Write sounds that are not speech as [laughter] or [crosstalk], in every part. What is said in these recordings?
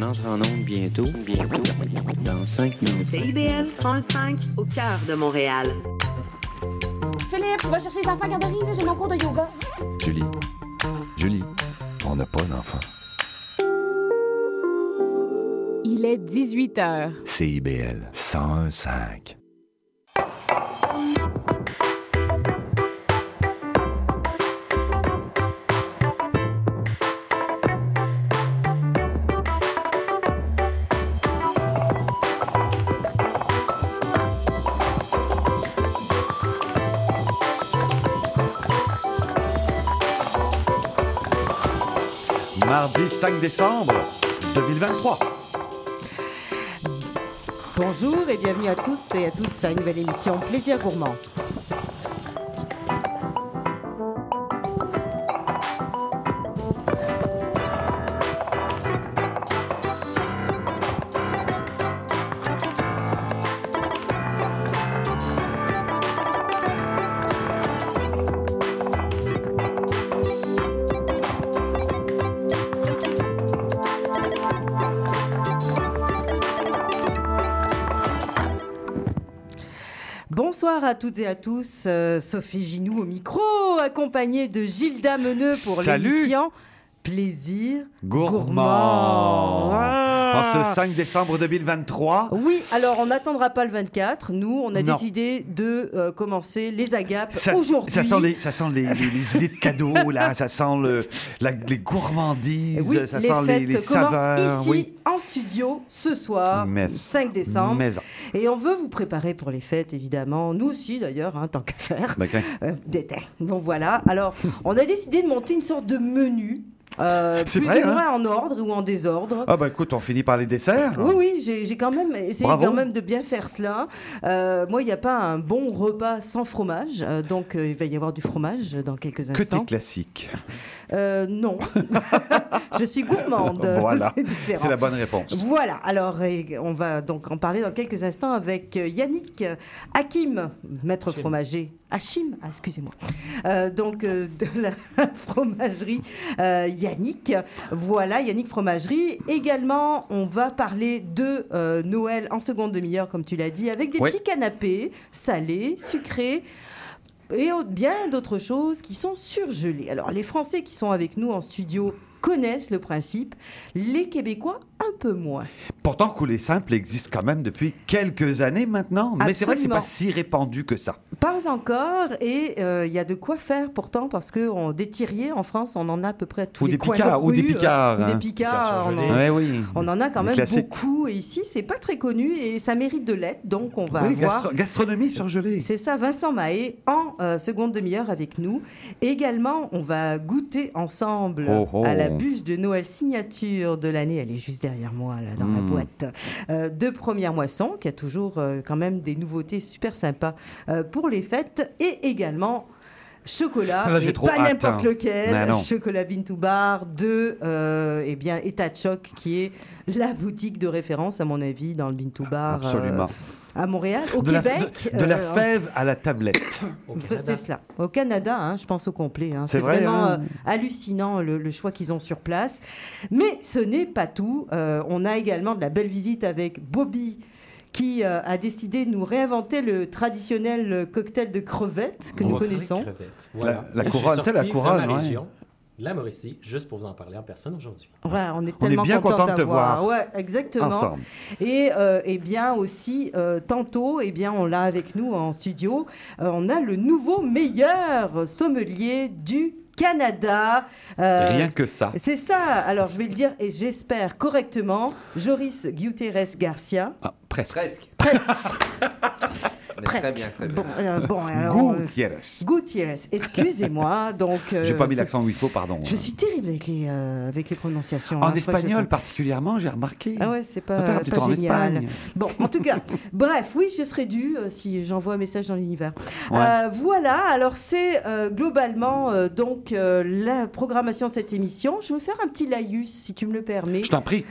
On entre en onde bientôt. Bientôt. Dans 5 minutes. CIBL 105 au cœur de Montréal. Philippe, tu vas chercher les enfants à garderie, j'ai mon cours de yoga. Julie, Julie, on n'a pas d'enfant. Il est 18 heures. CIBL 101.5. Mardi 5 décembre 2023. Bonjour et bienvenue à toutes et à tous à une nouvelle émission Plaisir Gourmand. Bonsoir à toutes et à tous. euh, Sophie Ginou au micro, accompagnée de Gilda Meneux pour Salut. l'émission Plaisir Gourmand. En ce 5 décembre 2023. Oui, alors on n'attendra pas le 24. Nous, on a Non. décidé de euh, commencer les agapes aujourd'hui. ça sent, les, ça sent les, les- les idées de cadeaux, [laughs] là. Ça sent le, la- les gourmandises. Oui, ça les sent fêtes les, les saveurs. ici oui. en studio ce soir, Mais- 5 décembre. Maison. Et on veut vous préparer pour les fêtes, évidemment. Nous aussi, d'ailleurs, hein, tant qu'à faire. Ben, quand- Euh, d'été. Donc voilà. Alors, on a décidé de monter une sorte de menu. Euh, C'est plus vrai, ou hein moins en ordre ou en désordre. Ah, bah écoute, on finit par les desserts. Oui, oui, j'ai j'ai quand même essayé Bravo. quand même de bien faire cela. Euh, moi, il n'y a pas un bon repas sans fromage, euh, donc euh, il va y avoir du fromage dans quelques Que instants. tes classiques. Euh, non, [laughs] je suis gourmande. Voilà. [laughs] C'est la bonne réponse. Voilà, alors et on va donc en parler dans quelques instants avec Yannick Hakim, maître fromager. Hachim, ah, excusez-moi. Euh, donc euh, de la [laughs] fromagerie euh, Yannick. Voilà, Yannick Fromagerie. Également, on va parler de euh, Noël en seconde demi-heure, comme tu l'as dit, avec des petits canapés salés, sucrés et bien d'autres choses qui sont surgelées. Alors, les Français qui sont avec nous en studio connaissent le principe, les Québécois un peu moins. Pourtant, couler simple existe quand même depuis quelques années maintenant. Mais c'est vrai que c'est pas si répandu que ça. Pas encore, et euh, il y a de quoi faire pourtant, parce que on- des tiriers en France, on en a à peu près à tous Ou les des coins picards, de ou des euh, picards, ou des hein. picards, on en, Ouais, oui. on en a quand Les même classiques. beaucoup, et ici, c'est pas très connu, et ça mérite de l'être, donc on va Oui, avoir... gastro- gastronomie surgelée. C'est ça, Vincent Mahé en euh, seconde demi-heure avec nous. Également, on va goûter ensemble Oh, oh. à la bûche de Noël signature de l'année. Elle est juste derrière moi, là, dans la Mm. boîte. Euh, de première moisson, qui a toujours euh, quand même des nouveautés super sympas euh, pour les fêtes. Et également. Chocolat, Là, j'ai mais trop pas n'importe hein. lequel, chocolat Bintou Bar de euh, eh bien, État de choc, qui est la boutique de référence, à mon avis, dans le Bintou Bar euh, Absolument. À Montréal. Au de, la, Québec, de- de la euh, fève à la tablette. [coughs] c'est cela. Au Canada, hein, je pense au complet. hein. C'est C'est vrai, vraiment hein. euh, hallucinant le, le choix qu'ils ont sur place. Mais ce n'est pas tout. Euh, on a également de la belle visite avec Bobby qui euh, a décidé de nous réinventer le traditionnel cocktail de crevettes que On nous connaissons. crevettes. Voilà. La- la couronne, la couronne, de ma ouais. La Mauricie, juste pour vous en parler en personne aujourd'hui. Voilà, on est On est tellement bien content content de te voir. Ouais, exactement. Ensemble. Et, euh, eh bien aussi, euh, tantôt, eh bien, on l'a avec nous en studio. Euh, on a le nouveau meilleur sommelier du Canada. Euh, Rien que ça. C'est ça. Alors, je vais le dire et j'espère correctement. Joris Guterres Garcia. Ah, presque. Presque. Mais [laughs] [laughs] Presque. Très bien, très bien. Bon, euh, bon, [laughs] alors, euh, Gutiérrez. Gutiérrez. Excusez-moi. [laughs] Donc, euh, J'ai pas mis l'accent où il faut, pardon. Je suis terrible avec les, euh, avec les prononciations. hein. En je espagnol particulièrement, j'ai remarqué. Ah ouais, c'est pas, pas en génial. Espagne. Bon, en tout cas, [laughs] bref, oui, je serais dû si j'envoie un message dans l'univers. Ouais. Voilà, alors c'est globalement donc la programmation de cette émission. Je vais faire un petit laïus, si tu me le permets. Je t'en prie.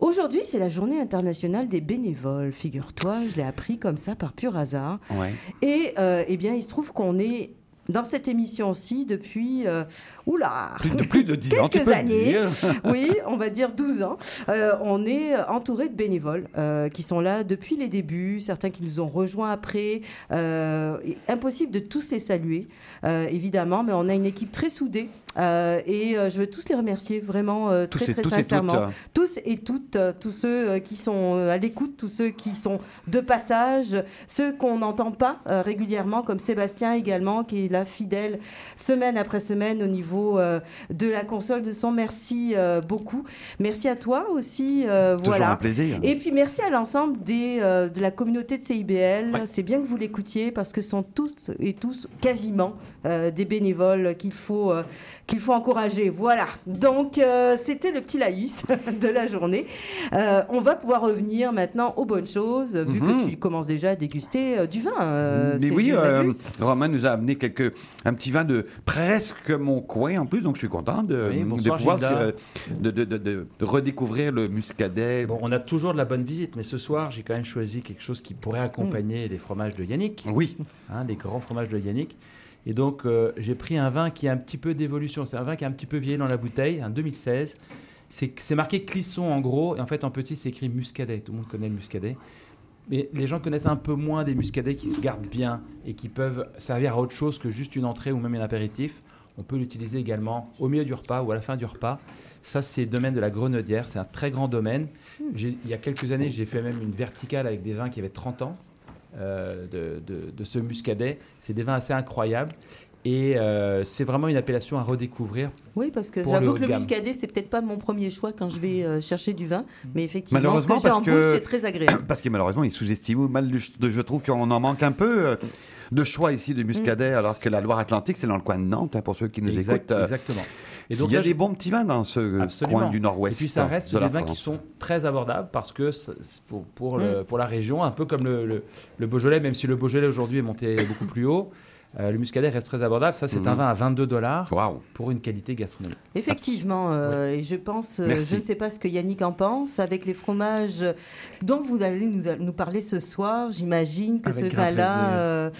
Aujourd'hui, c'est la journée internationale des bénévoles, figure-toi, je l'ai appris comme ça par pur hasard. Ouais. Et euh, eh bien, il se trouve qu'on est dans cette émission-ci depuis, euh, oula, Plus de, plus de 10 ans, tu Quelques peux le années. dire. [laughs] oui, on va dire 12 ans. Euh, on est entouré de bénévoles euh, qui sont là depuis les débuts, certains qui nous ont rejoints après. Impossible de tous les saluer, évidemment, mais on a une équipe très soudée. Euh, et euh, je veux tous les remercier vraiment euh, Tous très et très tous sincèrement euh, tous et toutes, euh, tous ceux euh, qui sont euh, à l'écoute, tous ceux qui sont de passage, ceux qu'on n'entend pas euh, régulièrement, comme Sébastien également, qui est là fidèle semaine après semaine au niveau euh, de la console de son. Merci euh, beaucoup. Merci à toi aussi. euh, voilà. un plaisir. Et puis merci à l'ensemble des, euh, de la communauté de CIBL. C'est bien que vous l'écoutiez parce que ce sont toutes et tous quasiment euh, des bénévoles qu'il faut, euh, qu'il faut encourager. Voilà. Donc euh, c'était le petit laïus [laughs] de la journée. Euh, on va pouvoir revenir maintenant aux bonnes choses vu Mhm. que tu commences déjà à déguster euh, du vin. euh, Mais oui, euh. Romain nous a amené quelques, un petit vin de presque mon coin en plus, donc je suis content de, Oui, de bonsoir, pouvoir Gilda. de, de- de- de- de redécouvrir le muscadet. Bon, on a toujours de la bonne visite, mais ce soir, j'ai quand même choisi quelque chose qui pourrait accompagner Mm. les fromages de Yannick, Oui, hein, les grands fromages de Yannick. Et donc, euh, j'ai pris un vin qui a un petit peu d'évolution. C'est un vin qui a un petit peu vieilli dans la bouteille, un 2016. C'est marqué Clisson en gros, et en fait, en petit, c'est écrit Muscadet. Tout le monde connaît le Muscadet. Mais les gens connaissent un peu moins des muscadets qui se gardent bien et qui peuvent servir à autre chose que juste une entrée ou même un apéritif. On peut l'utiliser également au milieu du repas ou à la fin du repas. Ça, c'est le domaine de la Grenaudière. C'est un très grand domaine. Il y a quelques années, j'ai fait même une verticale avec des vins qui avaient 30 ans euh, de, de- de ce muscadet. C'est des vins assez incroyables. Et euh, c'est vraiment une appellation à redécouvrir. Oui, parce que j'avoue que le muscadet, c'est peut-être pas mon premier choix quand je vais euh, chercher du vin, mais effectivement, Malheureusement, ce que j'ai parce en que- bouche, c'est très agréable. [coughs] parce que malheureusement, il est sous-estimé. ou Mal, je trouve qu'on en manque un peu de choix ici de muscadet, alors que la Loire-Atlantique, c'est dans le coin de Nantes, hein, pour ceux qui nous Exact- écoutent. euh, exactement. Et Il y a là, des je- bons petits vins dans ce Absolument. coin du nord-ouest Et puis ça reste de des vins qui sont très abordables parce que pour, pour, Mm. le- pour la région, un peu comme le, le- le Beaujolais, même si le Beaujolais aujourd'hui est monté beaucoup plus haut, euh, le Muscadet reste très abordable. Ça, c'est un Mhm. vin à 22 dollars pour une qualité gastronomique. Effectivement, euh, et je pense, euh, Merci. je ne sais pas ce que Yannick en pense, avec les fromages dont vous allez nous, nous parler ce soir, j'imagine que Avec ce vin-là euh,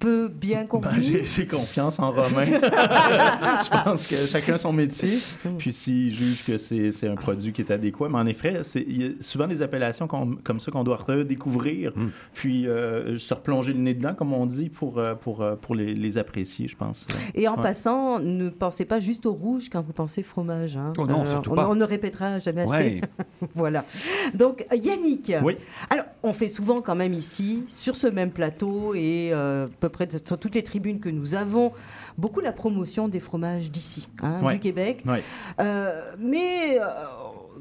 peut bien Ben, convenir. j'ai j'ai confiance en Romain. [laughs] [laughs] je pense que chacun son métier. Puis s'il juge que c'est un produit qui est adéquat. Mais en effet, c'est- il y a souvent des appellations comme ça qu'on doit redécouvrir. Mm. Puis euh, se replonger le nez dedans, comme on dit, pour, pour, pour les, les apprécier, je pense. Et en Ouais. passant, ne pensez pas juste au rouge quand vous pensez fromage. hein. Oh non, surtout on, pas. on ne répétera jamais assez. [laughs] Voilà. Donc, Yannick. Oui. Alors, on fait souvent quand même ici, sur ce même plateau et euh, à peu près de- sur toutes les tribunes que nous avons, beaucoup la promotion des fromages d'ici, hein, Ouais. du Québec. Euh, mais euh,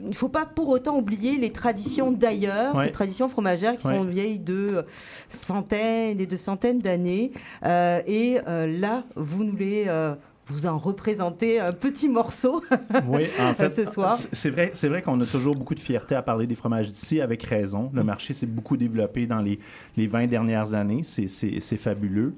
il ne faut pas pour autant oublier les traditions d'ailleurs, Ouais. ces traditions fromagères qui Ouais. sont vieilles de centaines et de centaines d'années. Euh, et euh, là, vous nous les... euh, vous en représentez un petit morceau. [laughs] Oui, en fait, Ce soir. c'est vrai, c'est vrai qu'on a toujours beaucoup de fierté à parler des fromages d'ici, avec raison. Mm. Le marché s'est beaucoup développé dans les, les 20 dernières années. C'est fabuleux.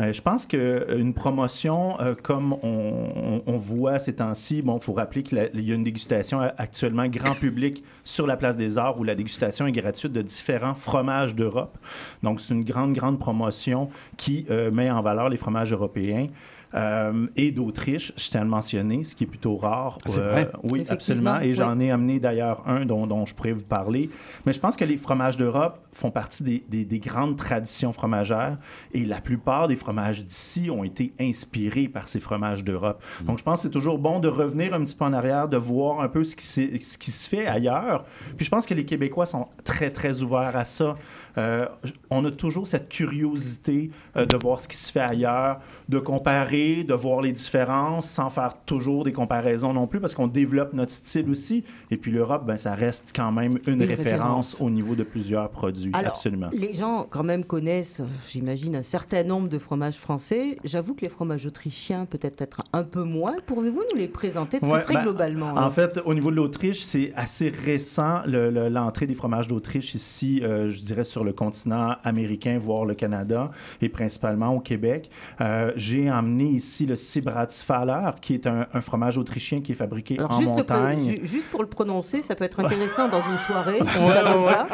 Euh, je pense qu'une promotion, euh, comme on, voit ces temps-ci, bon, il faut rappeler qu'il y a une dégustation actuellement grand public sur la place des Arts où la dégustation est gratuite de différents fromages d'Europe. Donc, c'est une grande, grande promotion qui euh, met en valeur les fromages européens. Euh, et d'Autriche, je tiens à le mentionner, ce qui est plutôt rare. C'est vrai? Oui, absolument. Et ouais. j'en ai amené d'ailleurs un dont, dont je pourrais vous parler. Mais je pense que les fromages d'Europe font partie des, des- des grandes traditions fromagères et la plupart des fromages d'ici ont été inspirés par ces fromages d'Europe. Donc je pense que c'est toujours bon de revenir un petit peu en arrière, de voir un peu ce qui, s'est- ce qui se fait ailleurs. Puis je pense que les Québécois sont très, très ouverts à ça. Euh, on a toujours cette curiosité euh, de voir ce qui se fait ailleurs, de comparer, de voir les différences sans faire toujours des comparaisons non plus parce qu'on développe notre style aussi. Et puis l'Europe, ben, ça reste quand même une, Une référence, référence. au niveau de plusieurs produits. Alors, Absolument. les gens quand même connaissent, j'imagine, un certain nombre de fromages français. J'avoue que les fromages autrichiens peut-être être un peu moins. Pouvez-vous nous les présenter très, Ouais, très ben, globalement En fait, au niveau de l'Autriche, c'est assez récent le- le- l'entrée des fromages d'Autriche ici, euh, je dirais sur le continent américain, voire le Canada, et principalement au Québec. Euh, J'ai emmené ici le Sibratsfaler, qui est un, un fromage autrichien qui est fabriqué Alors, en juste, montagne. ju- juste pour le prononcer, ça peut être [laughs] intéressant dans une soirée. Ouais, ça comme ouais, ça.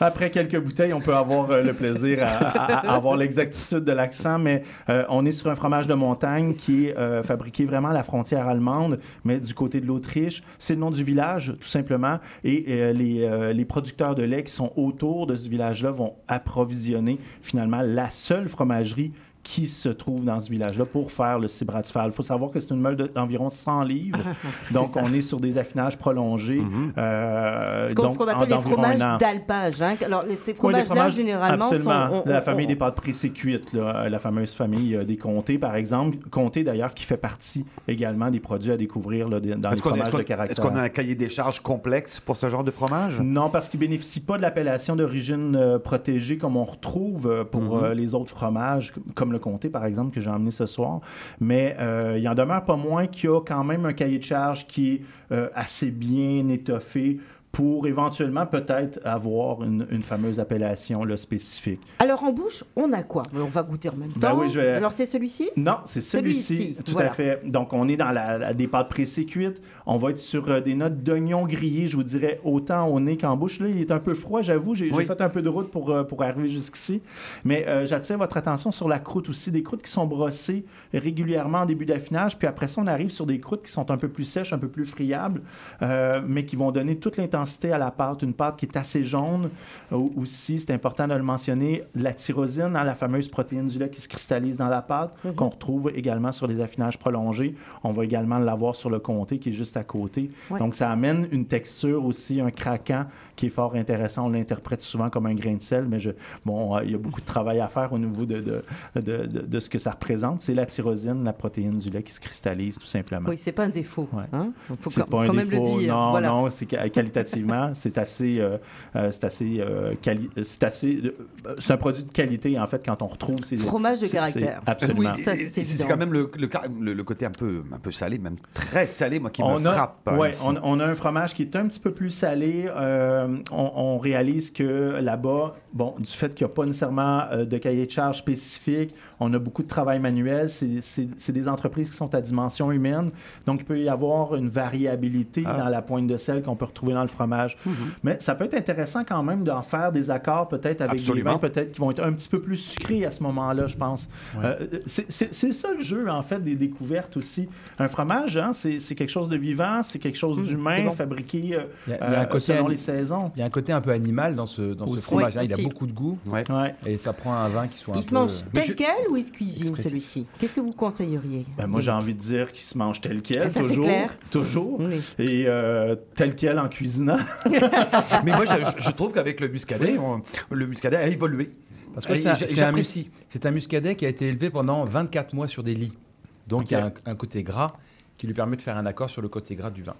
Après quelques bouteilles, on peut avoir euh, le plaisir à, à- à avoir l'exactitude de l'accent, mais euh, on est sur un fromage de montagne qui est fabriqué vraiment à la frontière allemande, mais du côté de l'Autriche. C'est le nom du village, tout simplement, et les, les producteurs de lait qui sont autour de ce village-là vont approvisionner finalement la seule fromagerie qui se trouve dans ce village-là pour faire le Cibratifal. Il faut savoir que c'est une meule de- d'environ 100 livres, [laughs] donc on est sur des affinages prolongés. Ce qu'on donc ce qu'on appelle les fromages d'alpage. hein. Alors, les- ces Oui, les fromages, généralement, sont. absolument. on- la on- famille on- des pâtes pressées cuites, là, la fameuse famille euh, des comtés, par exemple. Comté, d'ailleurs, qui fait partie également des produits à découvrir là, dans les fromages de caractère. est-ce qu'on a un cahier des charges complexe pour ce genre de fromage? Non, parce qu'ils ne bénéficient pas de l'appellation d'origine euh, protégée comme on retrouve pour Mhm. euh, les autres fromages, comme- le comté, par exemple, que j'ai emmené ce soir. Mais euh, il en demeure pas moins qu'il y a quand même un cahier de charges qui est euh, assez bien étoffé pour éventuellement peut-être avoir une, une fameuse appellation là, spécifique. Alors, en bouche, on a quoi? On va goûter en même Ben temps. oui, je vais- Alors, c'est celui-ci? Non, c'est celui-ci. Tout voilà. à fait. Donc, on est dans la, la- des pâtes pressées cuites. On va être sur euh, des notes d'oignon grillé, je vous dirais, autant au nez qu'en bouche. Là, il est un peu froid, j'avoue. J'ai Oui. fait un peu de route pour, euh, pour arriver jusqu'ici. Mais euh, j'attire votre attention sur la croûte aussi. Des croûtes qui sont brossées régulièrement en début d'affinage. Puis après ça, on arrive sur des croûtes qui sont un peu plus sèches, un peu plus friables, euh, mais qui vont donner toute à la pâte. Une pâte qui est assez jaune. Euh, aussi, c'est important de le mentionner, la tyrosine, hein, la fameuse protéine du lait qui se cristallise dans la pâte, Mhm. qu'on retrouve également sur les affinages prolongés. On va également l'avoir sur le comté qui est juste à côté. Ouais. Donc, ça amène une texture aussi, un craquant qui est fort intéressant. On l'interprète souvent comme un grain de sel, mais je, bon, il y a beaucoup de travail à faire au niveau de, de, de, de- de ce que ça représente. C'est la tyrosine, la protéine du lait qui se cristallise tout simplement. Oui, c'est pas un défaut. Ouais. Hein? Il faut quand, pas un quand même défaut. le dire. Non, voilà. non, c'est que- c'est assez, euh, euh, c'est assez, euh, c'est assez, euh, c'est un produit de qualité en fait quand on retrouve ces Fromage de caractère. c'est- Absolument. Oui, c'est quand même le, côté un peu, un peu salé, même très salé, moi, qui on me a, frappe. hein, ouais, on, on a un fromage qui est un petit peu plus salé. Euh, on, on réalise que là-bas, bon, du fait qu'il n'y a pas nécessairement euh, de cahier de charge spécifique, on a beaucoup de travail manuel. C'est des entreprises qui sont à dimension humaine. Donc, il peut y avoir une variabilité Ah. dans la pointe de sel qu'on peut retrouver dans le fromage. Mais ça peut être intéressant quand même d'en faire des accords peut-être avec Absolument. des vins peut-être qui vont être un petit peu plus sucrés à ce moment-là, je pense. Euh, c'est- ça le jeu, en fait, des découvertes aussi. Un fromage, hein, c'est quelque chose de vivant, c'est quelque chose d'humain, c'est bon. fabriqué euh, Il y a- il y a un côté selon les saisons. Il y a un côté un peu animal dans ce, dans ce Aussi. fromage. hein. Oui, il a beaucoup de goût Ouais. Ouais. et ça prend un vin qui soit un Il se peu... mange tel je- quel ou il se cuisine celui-ci? Qu'est-ce que vous conseilleriez? Ben, moi, j'ai envie de dire qu'il se mange tel quel, ça, toujours. clair. Toujours. Oui. Et euh, tel quel en cuisinant. [laughs] Mais moi, je, je trouve qu'avec le muscadet, on- le muscadet a évolué. Parce que c'est un- muscadet qui a été élevé pendant 24 mois sur des lits. Donc il y a un, un côté gras qui lui permet de faire un accord sur le côté gras du vin.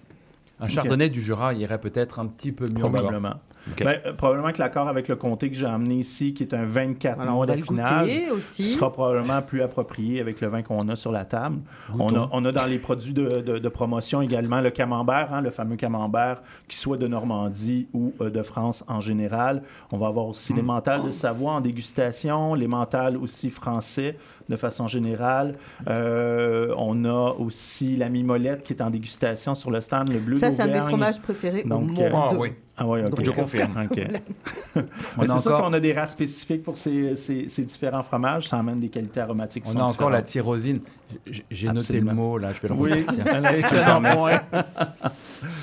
Un chardonnay du Jura irait peut-être un petit peu mieux encore. Probablement. Ben, euh, probablement que l'accord avec le comté que j'ai amené ici, qui est un 24 Alors, mois d'affinage, sera probablement plus approprié avec le vin qu'on a sur la table. On a, on a dans les produits de, de- de promotion également le camembert, hein, le fameux camembert, qui soit de Normandie ou euh, de France en général. On va avoir aussi les mentales de Savoie en dégustation, les mentales aussi français de façon générale. Euh, on a aussi la mimolette qui est en dégustation sur le stand, le bleu Ça, c'est un de mes fromages préférés Donc, au euh, monde. Ah oui. Ah oui, ok. Je confirme. [laughs] C'est sûr encore- qu'on a des races spécifiques pour ces, ces- ces différents fromages. Ça amène des qualités aromatiques On a encore la tyrosine. J'ai noté le mot, là, je vais le Oui, ressortir. un excellent [laughs] point.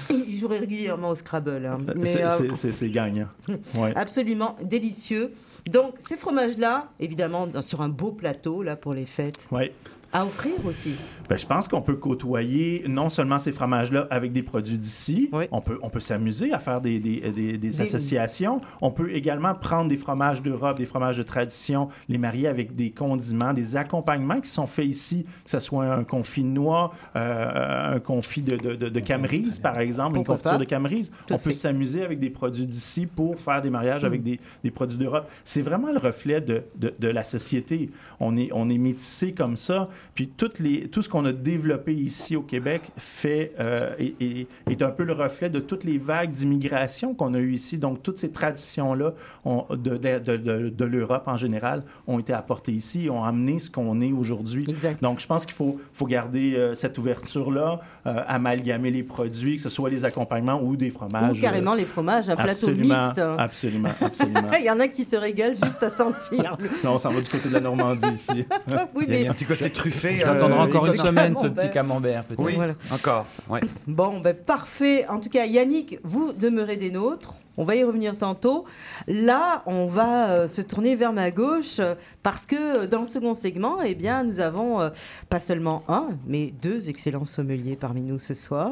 Il jouerait régulièrement au Scrabble. hein. Mais, C'est- euh, c'est- gagnant. [laughs] Ouais. absolument délicieux. Donc, ces fromages-là, évidemment, dans- sur un beau plateau là pour les fêtes, Ouais. À offrir aussi. Ben, je pense qu'on peut côtoyer non seulement ces fromages-là avec des produits d'ici, Oui. on peut, on peut s'amuser à faire des, des, des- associations. On peut également prendre des fromages d'Europe, des fromages de tradition, les marier avec des condiments, des accompagnements qui sont faits ici, que ce soit un confit de noix, euh, un confit de, de, de, de camerise, par exemple, une Pourquoi confiture pas? de camerise. Tout on peut fait. Mm. s'amuser avec des produits d'ici pour faire des mariages avec des, des produits d'Europe. C'est vraiment le reflet de, de, de la société. On est, on est métissé comme ça Puis toutes les, tout ce qu'on a développé ici au Québec fait, euh, est, est- est un peu le reflet de toutes les vagues d'immigration qu'on a eues ici. Donc, toutes ces traditions-là de, de, de, de- de l'Europe en général ont été apportées ici et ont amené ce qu'on est aujourd'hui. Donc, je pense qu'il faut, faut garder euh, cette ouverture-là, euh, amalgamer les produits, que ce soit les accompagnements ou des fromages. Ou carrément les fromages, un plateau mixte. Absolument, absolument. [laughs] Il y en a qui se régalent juste à sentir. non, on s'en va du côté de la Normandie ici. [laughs] oui, Il y a mais un petit côté truffé. J'attendrai euh, encore une semaine ce petit camembert peut-être. Oui, Voilà. encore. Ouais. Bon, ben parfait. En tout cas, Yannick, vous demeurez des nôtres. On va y revenir tantôt. Là, on va euh, se tourner vers ma gauche euh, parce que dans le second segment, eh bien, nous avons euh, pas seulement un, mais deux excellents sommeliers parmi nous ce soir.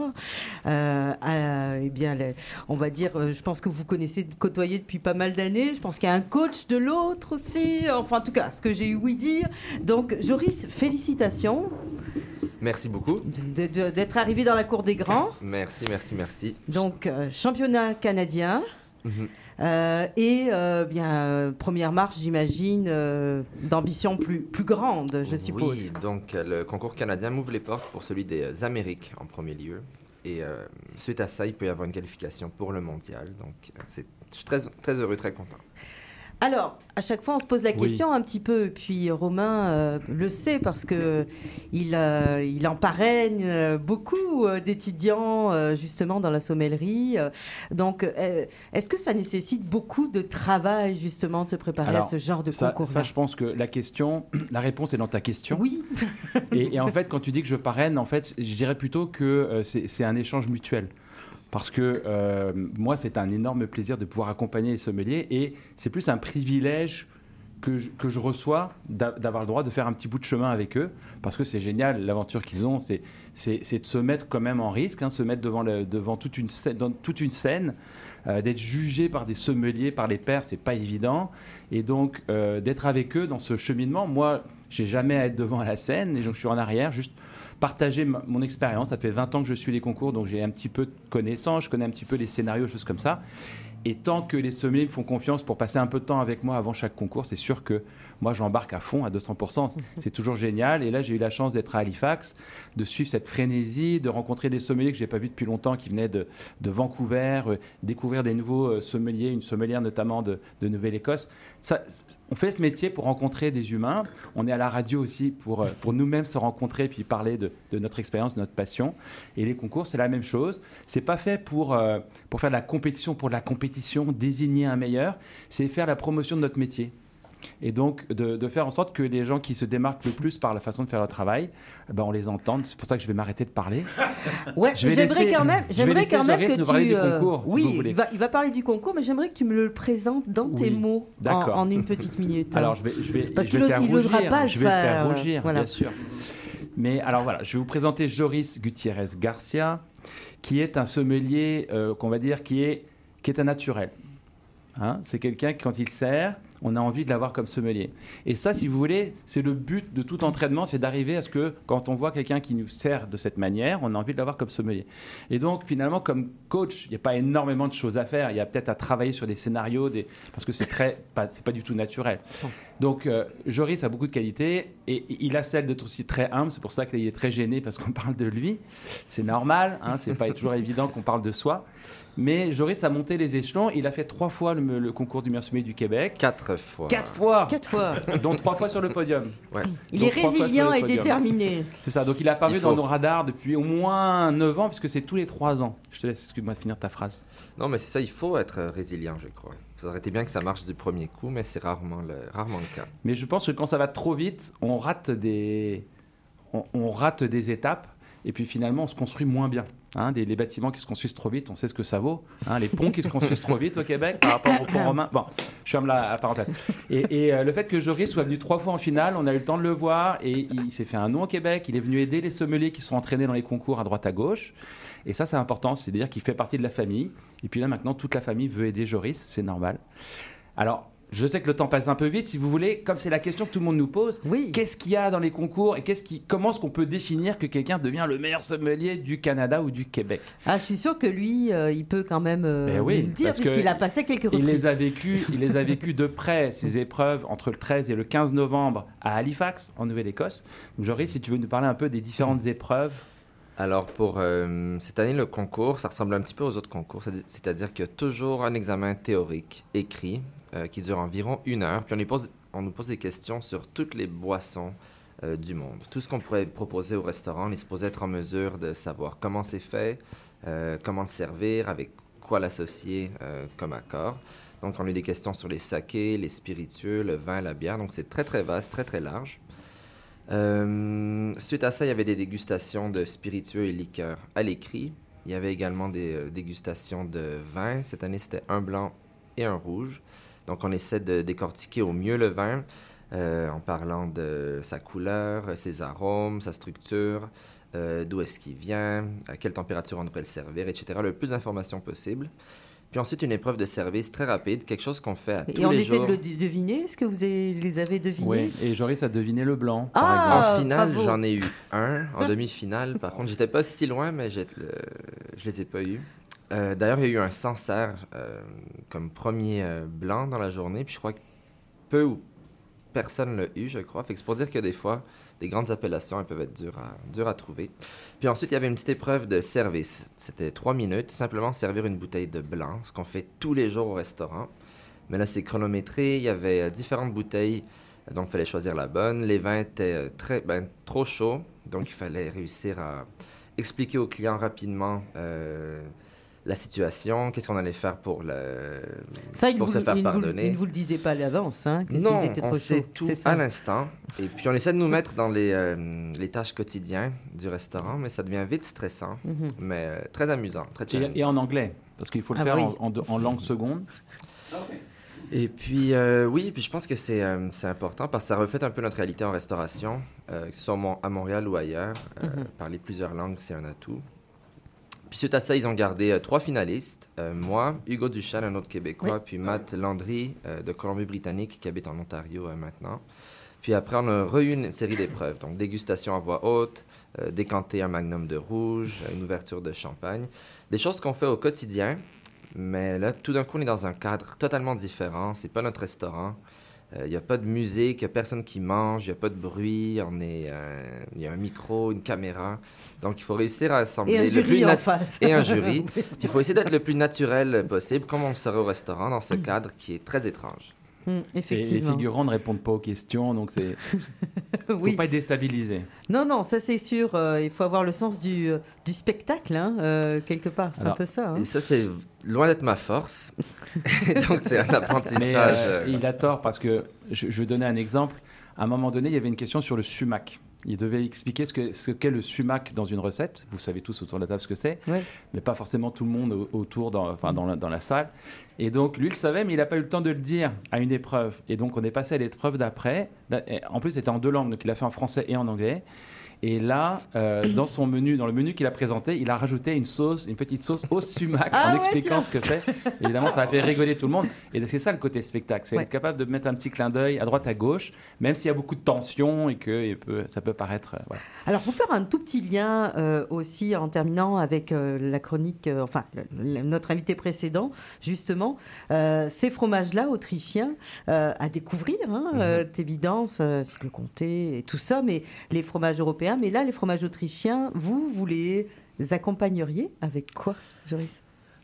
Euh, eh bien, le- on va dire, je pense que vous connaissez, côtoyer depuis pas mal d'années. Je pense qu'il y a un coach de l'autre aussi. Enfin, en tout cas, ce que j'ai eu ouï dire. Donc, Joris, félicitations Merci beaucoup. d'être arrivé dans la cour des grands. Merci, merci, merci. Donc, euh, championnat canadien. Mhm. Euh, et euh, bien première marche, j'imagine, d'ambition plus, plus grande, je suppose. Oui, donc le concours canadien m'ouvre les portes pour celui des Amériques en premier lieu. Et suite à ça, il peut y avoir une qualification pour le mondial. Donc, je suis très, très heureux, très content. Alors, à chaque fois, on se pose la Oui. question un petit peu. Puis Romain euh, le sait parce que il, euh, il en parraine euh, beaucoup d'étudiants justement dans la sommellerie. Donc, est-ce que ça nécessite beaucoup de travail justement de se préparer Alors, à ce genre de Ça, concours ça, je pense que la question, [clears throat] la réponse est dans ta question. Oui. Et, et en fait, quand tu dis que je parraine, en fait, je dirais plutôt que c'est un échange mutuel. Parce que euh, moi, c'est un énorme plaisir de pouvoir accompagner les sommeliers et c'est plus un privilège que je, que je reçois d'a- d'avoir le droit de faire un petit bout de chemin avec eux. Parce que c'est génial, l'aventure qu'ils ont, c'est de se mettre quand même en risque, hein, se mettre devant, devant toute une scène, toute une scène euh, d'être jugé par des sommeliers, par les pairs, c'est pas évident. Et donc, euh, d'être avec eux dans ce cheminement, moi, j'ai jamais à être devant la scène, et donc je suis en arrière, juste partager mon expérience. Ça fait 20 ans que je suis les concours, donc j'ai un petit peu de connaissances, je connais un petit peu les scénarios, choses comme ça. Et tant que les sommeliers me font confiance pour passer un peu de temps avec moi avant chaque concours, c'est sûr que moi j'embarque à fond, à 200%. C'est toujours génial. Et là, j'ai eu la chance d'être à Halifax, de suivre cette frénésie, de rencontrer des sommeliers que je n'ai pas vus depuis longtemps qui venaient de, de Vancouver, euh, découvrir des nouveaux euh, sommeliers, une sommelière notamment de, de Nouvelle-Écosse. Ça, on fait ce métier pour rencontrer des humains. On est à la radio aussi pour, euh, pour nous-mêmes se rencontrer puis parler de, de notre expérience, de notre passion. Et les concours, c'est la même chose. C'est pas fait pour, pour faire de la compétition pour de la compétition, désigner un meilleur. C'est faire la promotion de notre métier. Et donc, de, de faire en sorte que les gens qui se démarquent le plus par la façon de faire leur travail, eh ben, on les entende. C'est pour ça que je vais m'arrêter de parler. [laughs] Ouais, j'aimerais quand même, j'aimerais quand même que nous parler tu. du euh, concours, si oui, vous voulez. il va, il va parler du concours, mais j'aimerais que tu me le présentes dans tes mots en, en une petite minute. hein. Alors, je vais, je vais, Parce je qu'il n'osera pas le je vais faire, faire rougir, voilà. bien sûr. Mais alors voilà, je vais vous présenter Joris Gutiérrez Garcia, qui est un sommelier, euh, qu'on va dire, qui est, qui est un naturel. Hein, c'est quelqu'un qui, quand il sert, on a envie de l'avoir comme sommelier. Et ça, si vous voulez, c'est le but de tout entraînement, c'est d'arriver à ce que, quand on voit quelqu'un qui nous sert de cette manière, on a envie de l'avoir comme sommelier. Et donc, finalement, comme coach, il n'y a pas énormément de choses à faire. Il y a peut-être à travailler sur des scénarios, parce que c'est très, pas, pas du tout naturel. Donc, euh, Joris a beaucoup de qualités et, et il a celle d'être aussi très humble. C'est pour ça qu'il est très gêné parce qu'on [laughs] parle de lui. C'est normal, hein, c'est pas toujours évident qu'on parle de soi. Mais Joris a monté les échelons. Il a fait trois fois le, le concours du meilleur sommelier du Québec. Quatre fois. Quatre fois Quatre fois. [laughs] Dont trois fois sur le podium. Ouais. Il Donc, est trois résilient et déterminé. C'est ça, donc il est apparu Il faut. dans nos radars depuis au moins 9 ans, puisque c'est tous les 3 ans. Je te laisse, excuse-moi, de finir ta phrase. Non, mais c'est ça, il faut être résilient, je crois. Ça aurait été bien que ça marche du premier coup, mais c'est rarement le, rarement le cas. Mais je pense que quand ça va trop vite, on rate des, on, on rate des étapes, et puis finalement, on se construit moins bien. Hein, des, les bâtiments qui se construisent trop vite, on sait ce que ça vaut. Hein, les ponts qui se construisent trop vite au Québec par rapport aux ponts romains. Bon, je ferme la, parenthèse. Et, et, euh, le fait que Joris soit venu trois fois en finale, on a eu le temps de le voir et il s'est fait un nom au Québec. Il est venu aider les sommeliers qui sont entraînés dans les concours à droite à gauche. Et ça, c'est important, c'est-à-dire qu'il fait partie de la famille. Et puis là, maintenant, toute la famille veut aider Joris, c'est normal. Alors, je sais que le temps passe un peu vite. Si vous voulez, comme c'est la question que tout le monde nous pose, Oui. qu'est-ce qu'il y a dans les concours et qu'est-ce qui, comment est-ce qu'on peut définir que quelqu'un devient le meilleur sommelier du Canada ou du Québec? Ah, je suis sûre que lui, euh, il peut quand même euh, Ben oui, nous le dire, puisqu'il a passé quelques Il reprises. les a vécus, il les a vécus de près ces [laughs] épreuves entre le 13 et le 15 novembre à Halifax en Nouvelle-Écosse. Donc Joris, si tu veux nous parler un peu des différentes épreuves. Alors pour euh, cette année, le concours, ça ressemble un petit peu aux autres concours, c'est- c'est-à-dire qu'il y a toujours un examen théorique écrit euh, qui dure environ une heure, puis on, pose, on nous pose des questions sur toutes les boissons euh, du monde. Tout ce qu'on pourrait proposer au restaurant, on est supposé être en mesure de savoir comment c'est fait, euh, comment le servir, avec quoi l'associer euh, comme accord. Donc on a eu des questions sur les sakés, les spiritueux, le vin, la bière, donc c'est très très vaste, très très large. Suite à ça, il y avait des dégustations de spiritueux et liqueurs à l'écrit. Il y avait également des dégustations de vin. Cette année, c'était un blanc et un rouge. Donc, on essaie de décortiquer au mieux le vin euh, en parlant de sa couleur, ses arômes, sa structure, euh, d'où est-ce qu'il vient, à quelle température on devrait le servir, etc. Le plus d'informations possible. Puis ensuite, une épreuve de service très rapide, quelque chose qu'on fait à tous Et on les essaie jours. de le de- deviner? Est-ce que vous les avez devinés? Oui, et Joris a deviné le blanc, par Ah, exemple. En finale, j'en ai eu un. En demi-finale, par contre, j'étais pas si loin, mais j'ai- le- je les ai pas eus. Euh, D'ailleurs, il y a eu un Sancerre euh, comme premier euh, blanc dans la journée, puis je crois que peu ou personne l'a eu, je crois. C'est pour dire que des fois, les grandes appellations, elles peuvent être dures à, trouver. Puis ensuite, il y avait une petite épreuve de service. C'était trois minutes, simplement servir une bouteille de blanc, ce qu'on fait tous les jours au restaurant. Mais là, c'est chronométré. Il y avait différentes bouteilles, donc il fallait choisir la bonne. Les vins étaient très, ben, trop chauds, donc il fallait réussir à expliquer au client rapidement la situation, qu'est-ce qu'on allait faire pour, le, Ça, pour vous, se faire il vous- pardonner. il ne vous le disait pas à l'avance, hein, Non, on sait tout à l'instant. Et puis, on essaie de nous mettre dans les, euh, les tâches quotidiennes du restaurant, mais ça devient vite stressant, Mhm. mais euh, très amusant, très Et, challengeant. et en anglais, parce qu'il faut le Ah faire oui. en, en deux- en langue seconde. Et puis, euh, oui, puis je pense que c'est euh, c'est important parce que ça reflète un peu notre réalité en restauration, euh, que ce soit à Mon- à Montréal ou ailleurs. Euh, Mhm. Parler plusieurs langues, c'est un atout. Puis suite à ça, ils ont gardé euh, trois finalistes. Euh, moi, Hugo Duchesne, un autre Québécois, puis Matt Landry euh, de Colombie-Britannique qui habite en Ontario maintenant. Puis après, on a re-eu une série d'épreuves. Donc, dégustation à voix haute, euh, décanter un magnum de rouge, une ouverture de champagne. Des choses qu'on fait au quotidien, mais là, tout d'un coup, on est dans un cadre totalement différent. C'est pas notre restaurant. Il n'y a pas de musique, il n'y a personne qui mange, il n'y a pas de bruit. On est, euh, il y a un micro, une caméra. Donc, il faut réussir à assembler Et un le jury plus en face. Et un jury. [laughs] Il faut essayer d'être le plus naturel possible, comme on le serait au restaurant, dans ce cadre qui est très étrange. Hum, Et les figurants ne répondent pas aux questions, donc c'est [laughs] faut oui. pas être déstabilisé. Non, non, ça c'est sûr. euh, il faut avoir le sens du, euh, du spectacle, hein, euh, quelque part. C'est un peu ça. hein. Et ça, c'est loin d'être ma force. [laughs] [laughs] Donc, c'est un apprentissage. euh, il a tort parce que je, je vais donner un exemple. À un moment donné, il y avait une question sur le sumac. Il devait expliquer ce que ce qu'est le sumac dans une recette. Vous savez tous autour de la table ce que c'est, Ouais. mais pas forcément tout le monde au- autour, dans, enfin dans la, dans la salle. Et donc lui il le savait, mais il n'a pas eu le temps de le dire à une épreuve. Et donc on est passé à l'épreuve d'après. Et En plus, c'était en deux langues, donc il a fait en français et en anglais. Et là, euh, dans son menu, dans le menu qu'il a présenté, il a rajouté une sauce, une petite sauce au sumac Ah en ouais, expliquant ce que c'est. Évidemment, ça a fait rigoler tout le monde. Et c'est ça le côté spectacle, c'est Ouais. être capable de mettre un petit clin d'œil à droite à gauche, même s'il y a beaucoup de tension et que peut- ça peut paraître. euh, voilà. Alors, pour faire un tout petit lien euh, aussi en terminant avec la chronique, enfin, le- le- notre invité précédent, justement, ces fromages-là, autrichiens, à découvrir, hein, euh, d'évidence, euh, cycle comté et tout ça, mais les fromages européens. Mais là, les fromages autrichiens, vous, vous les accompagneriez avec quoi, Joris?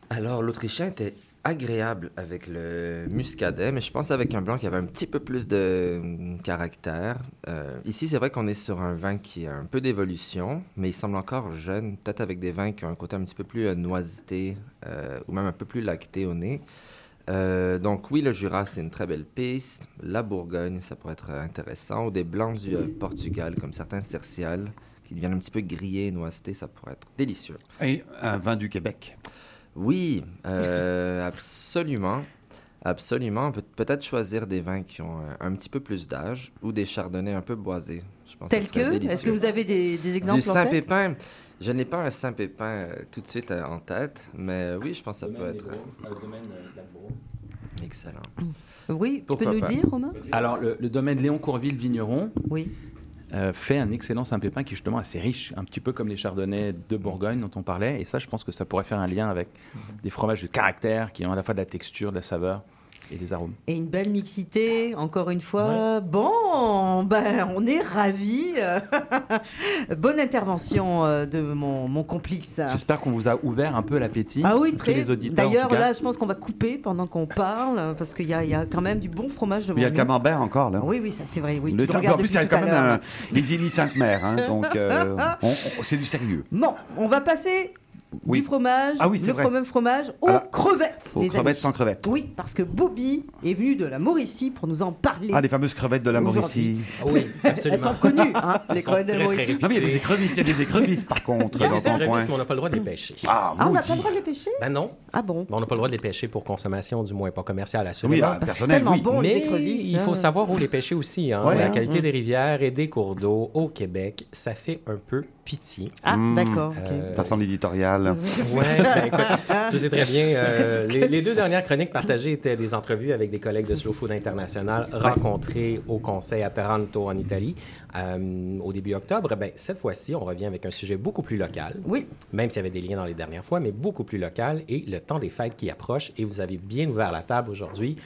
Alors, l'Autrichien était agréable avec le muscadet, mais je pense avec un blanc qui avait un petit peu plus de hum, caractère. Euh, ici, c'est vrai qu'on est sur un vin qui a un peu d'évolution, mais il semble encore jeune, peut-être avec des vins qui ont un côté un petit peu plus euh, noisité euh, ou même un peu plus lacté au nez. Euh, donc oui, le Jura, c'est une très belle piste. La Bourgogne, ça pourrait être intéressant. Ou des blancs du euh, Portugal, comme certains cerciales, qui deviennent un petit peu grillés, noisetés, ça pourrait être délicieux. Et un vin du Québec. Oui, euh, absolument. Absolument. On peut peut-être choisir des vins qui ont un petit peu plus d'âge ou des chardonnays un peu boisés. Je pense Tel que? Délicieux. Est-ce que vous avez des, des exemples Du en tête? Saint-Pépin. Je n'ai pas un Saint-Pépin euh, tout de suite euh, en tête, mais euh, oui, je pense que ça peut être. Excellent. Oui, tu Pourquoi peux nous pas? dire, Romain? Alors, le, le domaine Léon Courville Vigneron Oui. euh, fait un excellent Saint-Pépin qui est justement assez riche, un petit peu comme les chardonnays de Bourgogne dont on parlait. Et ça, je pense que ça pourrait faire un lien avec des fromages de caractère qui ont à la fois de la texture, de la saveur et des arômes. Et une belle mixité, encore une fois. Bon, ben, on est ravis. [laughs] Bonne intervention euh, de mon, mon complice. J'espère qu'on vous a ouvert un peu l'appétit. Ah oui, très. les auditeurs. D'ailleurs, là, je pense qu'on va couper pendant qu'on parle, parce qu'il y, a- il y a quand même du bon fromage devant Il y a le nous. camembert encore, là. Oui, oui, ça c'est vrai. Oui, Le tu en plus, il y a quand même un- les Illy Sainte-Mère, hein, donc euh, [laughs] on- on- c'est du sérieux. Bon, on va passer Oui. du fromage, Ah oui, le vrai. fromage, fromage aux crevettes. Aux les crevettes amis. sans crevettes. Oui, parce que Bobby est venu de la Mauricie pour nous en parler. Ah, les fameuses crevettes de la. Mauricie. Oui, [laughs] Elles absolument. sont connues, hein, les Elles crevettes de la Mauricie. Non, mais il y a des écrevisses, il y a des écrevisses par contre Il y a dans des écrevisses, mais on n'a pas le droit de les pêcher. Ah, Ah, on n'a pas le droit de les pêcher Ben non. Ah bon Ben, on n'a pas le droit de les pêcher pour consommation, du moins pas commerciale, Oui, assurément. Parce que c'est personnel, tellement oui. bon, les Mais écrevisses. il faut hein. savoir où les pêcher aussi. Hein. Ouais, la hein. qualité des rivières et des cours d'eau au Québec, ça fait un peu pitié. Ah, Mmh. d'accord. ok. Euh, Ça sent l'éditorial. Ouais, [laughs] ben, tu sais très bien. euh, [laughs] les, les deux dernières chroniques partagées étaient des entrevues avec des collègues de Slow Food International rencontrés au Conseil à Taranto en Italie euh, au début octobre. Ben, cette fois-ci, on revient avec un sujet beaucoup plus local. Oui, Même s'il y avait des liens dans les dernières fois, mais beaucoup plus local et le temps des fêtes qui approche. Et vous avez bien ouvert la table aujourd'hui.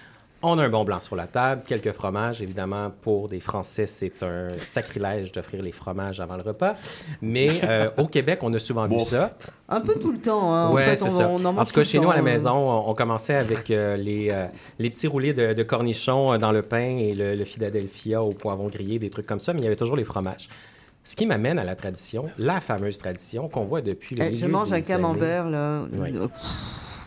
On a un bon blanc sur la table, quelques fromages. Évidemment, pour des Français, c'est un sacrilège d'offrir les fromages avant le repas. Mais [laughs] euh, au Québec, on a souvent vu ça. un peu tout le temps. Hein. Ouais, en fait, on, ça. on en tout cas, tout chez nous, à la maison, on, on commençait avec euh, les, euh, les petits roulés de, de cornichons dans le pain et le, le Philadelphia au poivron grillé, des trucs comme ça, mais il y avait toujours les fromages. Ce qui m'amène à la tradition, la fameuse tradition qu'on voit depuis le Eh, milieu je mange des un camembert, là. Ouais.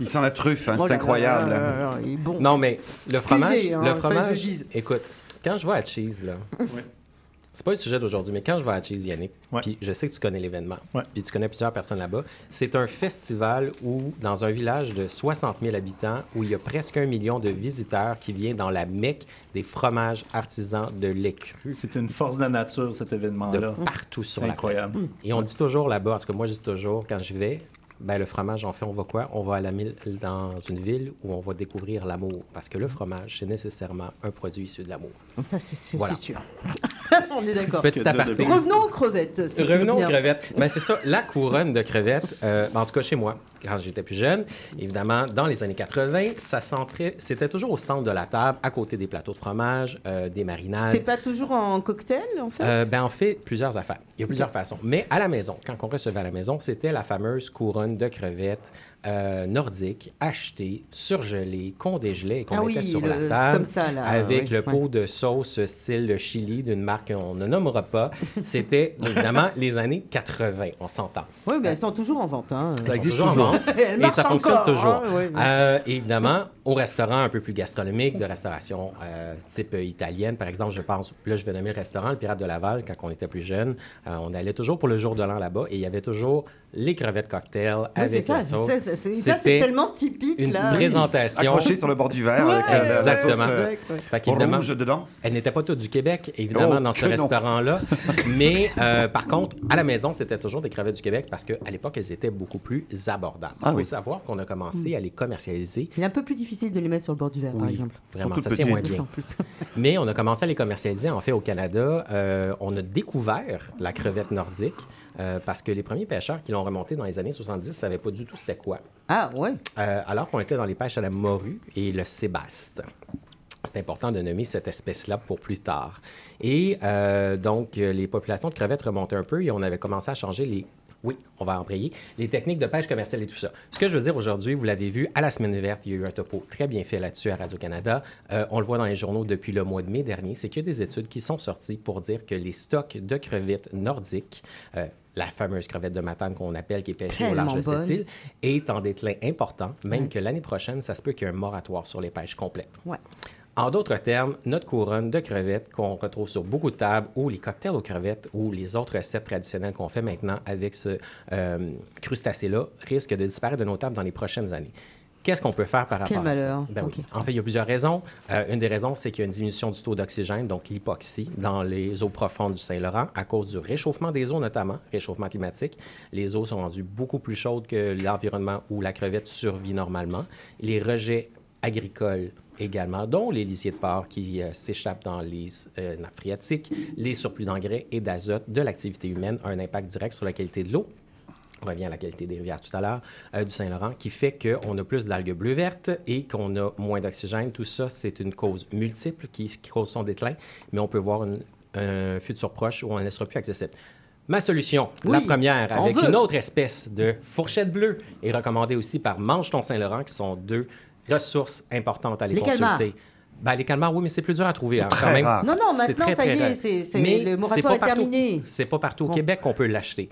Euh, Il sent la truffe, hein, c'est incroyable. là là là là, il est bon. Non, mais le Excusez, fromage, hein, le fromage, écoute, quand je vais à Cheese, là, c'est pas le sujet d'aujourd'hui, mais quand je vais à Cheese, Yannick, Ouais. puis je sais que tu connais l'événement, Ouais. puis tu connais plusieurs personnes là-bas, c'est un festival où, dans un village de 60 000 habitants, où il y a presque un million de visiteurs qui viennent dans la mecque des fromages artisans de lait cru C'est une force de la nature, cet de événement-là. partout sur C'est la incroyable. planète. Et on dit toujours là-bas, parce que moi je dis toujours, quand je vais, ben, le fromage, en fait, on va quoi? On va à la mille- dans une ville où on va découvrir l'amour. Parce que le fromage, c'est nécessairement un produit issu de l'amour. Ça, c'est c'est- Voilà. c'est sûr. [laughs] on est d'accord. Petit aparté. Revenons aux crevettes. Revenons aux crevettes. Ben, c'est ça, la couronne de crevettes, euh, en tout cas chez moi, quand j'étais plus jeune, évidemment, dans les années 80, ça centrait, c'était toujours au centre de la table, à côté des plateaux de fromage, euh, des marinades. C'était pas toujours en cocktail, en fait? Euh, ben, on fait plusieurs affaires. Il y a plusieurs façons. Mais à la maison, quand on recevait à la maison, c'était la fameuse couronne de crevettes euh, surgelée, qu'on dégelait et qu'on Ah mettait oui, sur le- la table. comme ça, là, Avec oui, le ouais. pot de sauce style Chili d'une marque qu'on ne nommera pas. [laughs] C'était évidemment les années 80, on s'entend. Oui, mais elles sont toujours en vente. Hein. Elles sont existe toujours en vente [laughs] et ça fonctionne encore, toujours. hein, oui, oui. Euh, évidemment, au restaurant un peu plus gastronomique, de restauration euh, type euh, italienne, par exemple, je pense, là je vais nommer le restaurant, le Pirate de Laval, quand on était plus jeune, euh, on allait toujours pour le jour de l'an là-bas et il y avait toujours les crevettes cocktail Oui, avec ça, la sauce. ça, c'est- tellement typique. une là. présentation. Accroché sur le bord du verre Ouais, avec la, la- la exactement. sauce, euh, Exact, ouais. Fait qu'évidemment, rouge dedans. elle n'était pas toute du Québec, évidemment, Oh, dans ce restaurant-là. [laughs] Mais euh, par contre, à la maison, c'était toujours des crevettes du Québec parce qu'à l'époque, elles étaient beaucoup plus abordables. Il Ah faut oui. savoir qu'on a commencé à les commercialiser. Il est un peu plus difficile de les mettre sur le bord du verre, par exemple. Vraiment, ça tient moins bien. [laughs] Mais on a commencé à les commercialiser, en fait, au Canada. euh, on a découvert la crevette nordique euh, parce que les premiers pêcheurs qui l'ont remonté dans les années 70 ne savaient pas du tout c'était quoi. Ah, ouais. Euh, alors qu'on était dans les pêches à la morue et le sébaste. C'est important de nommer cette espèce-là pour plus tard. Et euh, donc, les populations de crevettes remontaient un peu et on avait commencé à changer les... Oui, on va embrayer. Les techniques de pêche commerciale et tout ça. Ce que je veux dire aujourd'hui, vous l'avez vu, à la Semaine verte, il y a eu un topo très bien fait là-dessus à Radio-Canada. Euh, on le voit dans les journaux depuis le mois de mai dernier. C'est qu'il y a des études qui sont sorties pour dire que les stocks de crevettes nordiques, euh, la fameuse crevette de Matane qu'on appelle, qui est pêchée au large de cette bonne. île, est en déclin important, même que l'année prochaine, ça se peut qu'il y ait un moratoire sur les pêches complètes. Ouais. En d'autres termes, notre couronne de crevettes qu'on retrouve sur beaucoup de tables ou les cocktails aux crevettes ou les autres recettes traditionnelles qu'on fait maintenant avec ce euh, crustacé-là risque de disparaître de nos tables dans les prochaines années. Qu'est-ce qu'on peut faire par rapport Quel à ça? Ben oui. En fait, il y a plusieurs raisons. Euh, une des raisons, c'est qu'il y a une diminution du taux d'oxygène, donc l'hypoxie, dans les eaux profondes du Saint-Laurent, à cause du réchauffement des eaux notamment, réchauffement climatique. Les eaux sont rendues beaucoup plus chaudes que l'environnement où la crevette survit normalement. Les rejets agricoles également, dont les lisiers de porc qui euh, s'échappent dans les euh, nappes phréatiques, les surplus d'engrais et d'azote de l'activité humaine a un impact direct sur la qualité de l'eau. On revient à la qualité des rivières tout à l'heure, euh, du Saint-Laurent, qui fait qu'on a plus d'algues bleues vertes et qu'on a moins d'oxygène. Tout ça, c'est une cause multiple qui, qui cause son déclin, mais on peut voir une- un futur proche où on ne sera plus accessible. Ma solution, la première, avec une autre espèce de fourchette bleue, est recommandée aussi par Mange ton Saint-Laurent, qui sont deux ressources importantes à les, Les calmars. consulter. Ben, les calmars, oui, mais c'est plus dur à trouver. hein, Très quand même. rare. Non, non, maintenant, très, ça très y est, rare. c'est- c'est- Mais le c'est moratoire pas est partout- terminé. C'est pas partout au Bon. Québec qu'on peut l'acheter.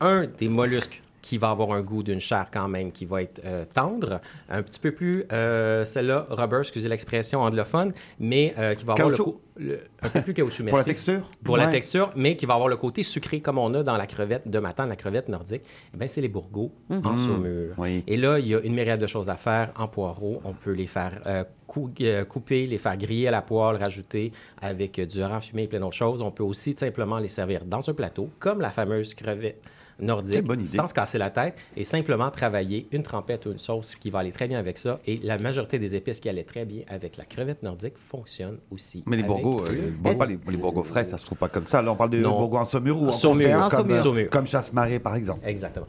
Un des mollusques qui va avoir un goût d'une chair quand même qui va être euh, tendre, un petit peu plus, euh, celle-là, rubber, excusez l'expression anglophone, mais euh, qui va avoir le, Caoutchouc. Le- un peu plus caoutchouc, Pour la texture? Pour la texture, mais qui va avoir le côté sucré comme on a dans la crevette de matin, la crevette nordique. Eh c'est les bourgots en saumure. oui. Et là, il y a une myriade de choses à faire en poireaux. On peut les faire euh, cou- euh, couper, les faire griller à la poêle, rajouter avec euh, du hareng fumé et plein d'autres choses. On peut aussi simplement les servir dans un plateau, comme la fameuse crevette nordique, sans se casser la tête, et simplement travailler une trempette ou une sauce qui va aller très bien avec ça. Et la majorité des épices qui allaient très bien avec la crevette nordique fonctionnent aussi. Mais les bourgots, euh, bon, les, les bourgots frais, ça se trouve pas comme ça. Là, on parle de bourgots en saumure ou en En comme, euh, comme chasse-marée, par exemple. Exactement.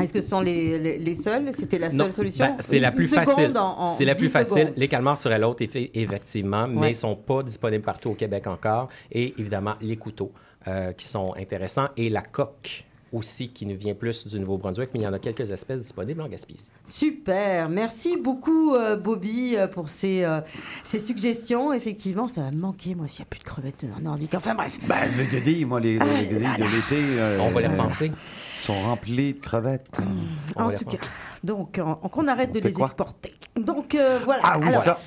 Est-ce que ce sont les, les, les seuls? C'était la seule Non, solution? ben, c'est la plus facile. C'est la plus 10 facile. secondes. Les calmars seraient l'autre, effe- effectivement, mais Ouais. ils ne sont pas disponibles partout au Québec encore. Et évidemment, les couteaux euh, qui sont intéressants et la coque aussi qui nous vient plus du Nouveau-Brunswick, mais il y en a quelques espèces disponibles en Gaspésie. Super, merci beaucoup euh, Bobby euh, pour ces, euh, ces suggestions. Effectivement, ça va me manquer moi s'il n'y a plus de crevettes nordiques. Enfin bref. Ben, le guédille, moi, les, les guédilles de l'été euh, On va les euh, repenser. Sont remplis de crevettes. On en tout cas, donc on- qu'on arrête de les exporter. Donc euh, voilà. Ah oui, Alors, ça.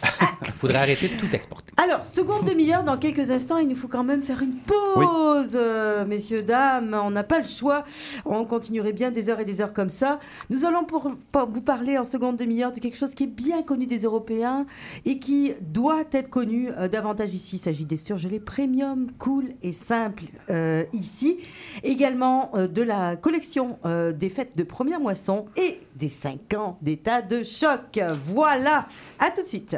Il [laughs] faudrait arrêter de tout exporter. Alors, seconde demi-heure, dans quelques instants, il nous faut quand même faire une pause, euh, messieurs, dames. On n'a pas le choix. On continuerait bien des heures et des heures comme ça. Nous allons pour, pour vous parler en seconde demi-heure de quelque chose qui est bien connu des Européens et qui doit être connu euh, davantage ici. Il s'agit des surgelés premium, cool et simple euh, ici. Également euh, de la collection euh, des fêtes de première moisson et des 5 ans d'état de choc. Voilà, à tout de suite.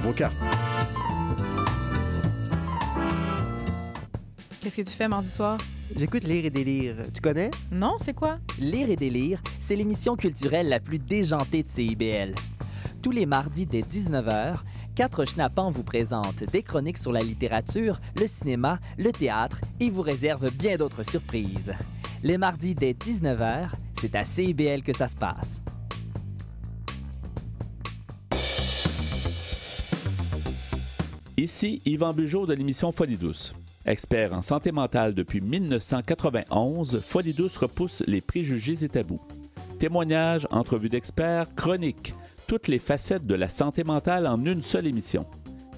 vos cartes. Qu'est-ce que tu fais mardi soir? J'écoute Lire et délire. Tu connais? Non, c'est quoi? Lire et délire, c'est l'émission culturelle la plus déjantée de CIBL. Tous les mardis dès 19h, quatre schnappants vous présentent des chroniques sur la littérature, le cinéma, le théâtre et vous réservent bien d'autres surprises. Les mardis dès 19h, c'est à CIBL que ça se passe. Ici Yvan Bugeaud de l'émission Folie douce. Expert en santé mentale depuis 1991, Folie douce repousse les préjugés et tabous. Témoignages, entrevues d'experts, chroniques, toutes les facettes de la santé mentale en une seule émission.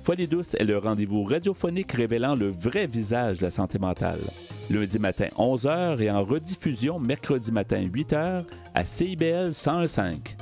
Folie douce est le rendez-vous radiophonique révélant le vrai visage de la santé mentale. Lundi matin 11h et en rediffusion mercredi matin 8h à CIBL 101.5.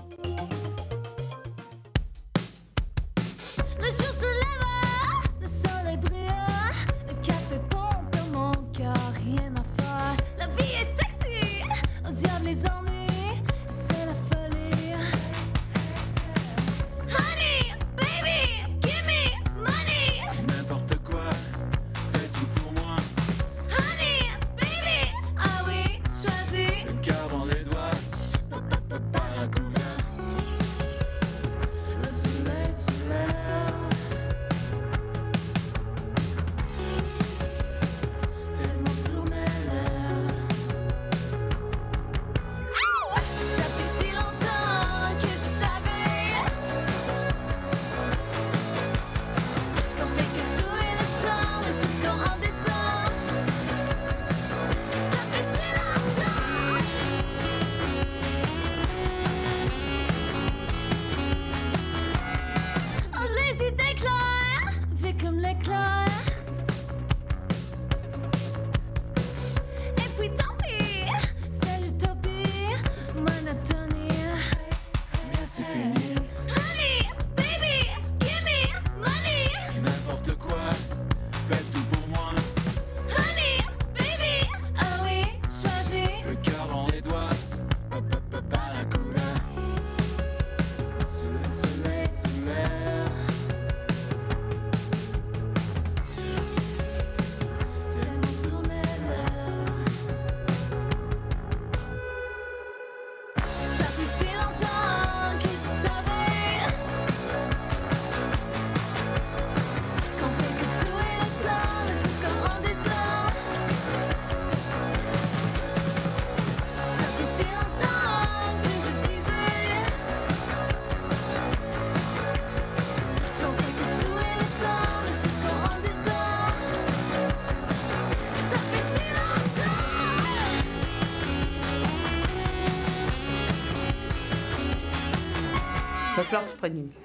falloir que je.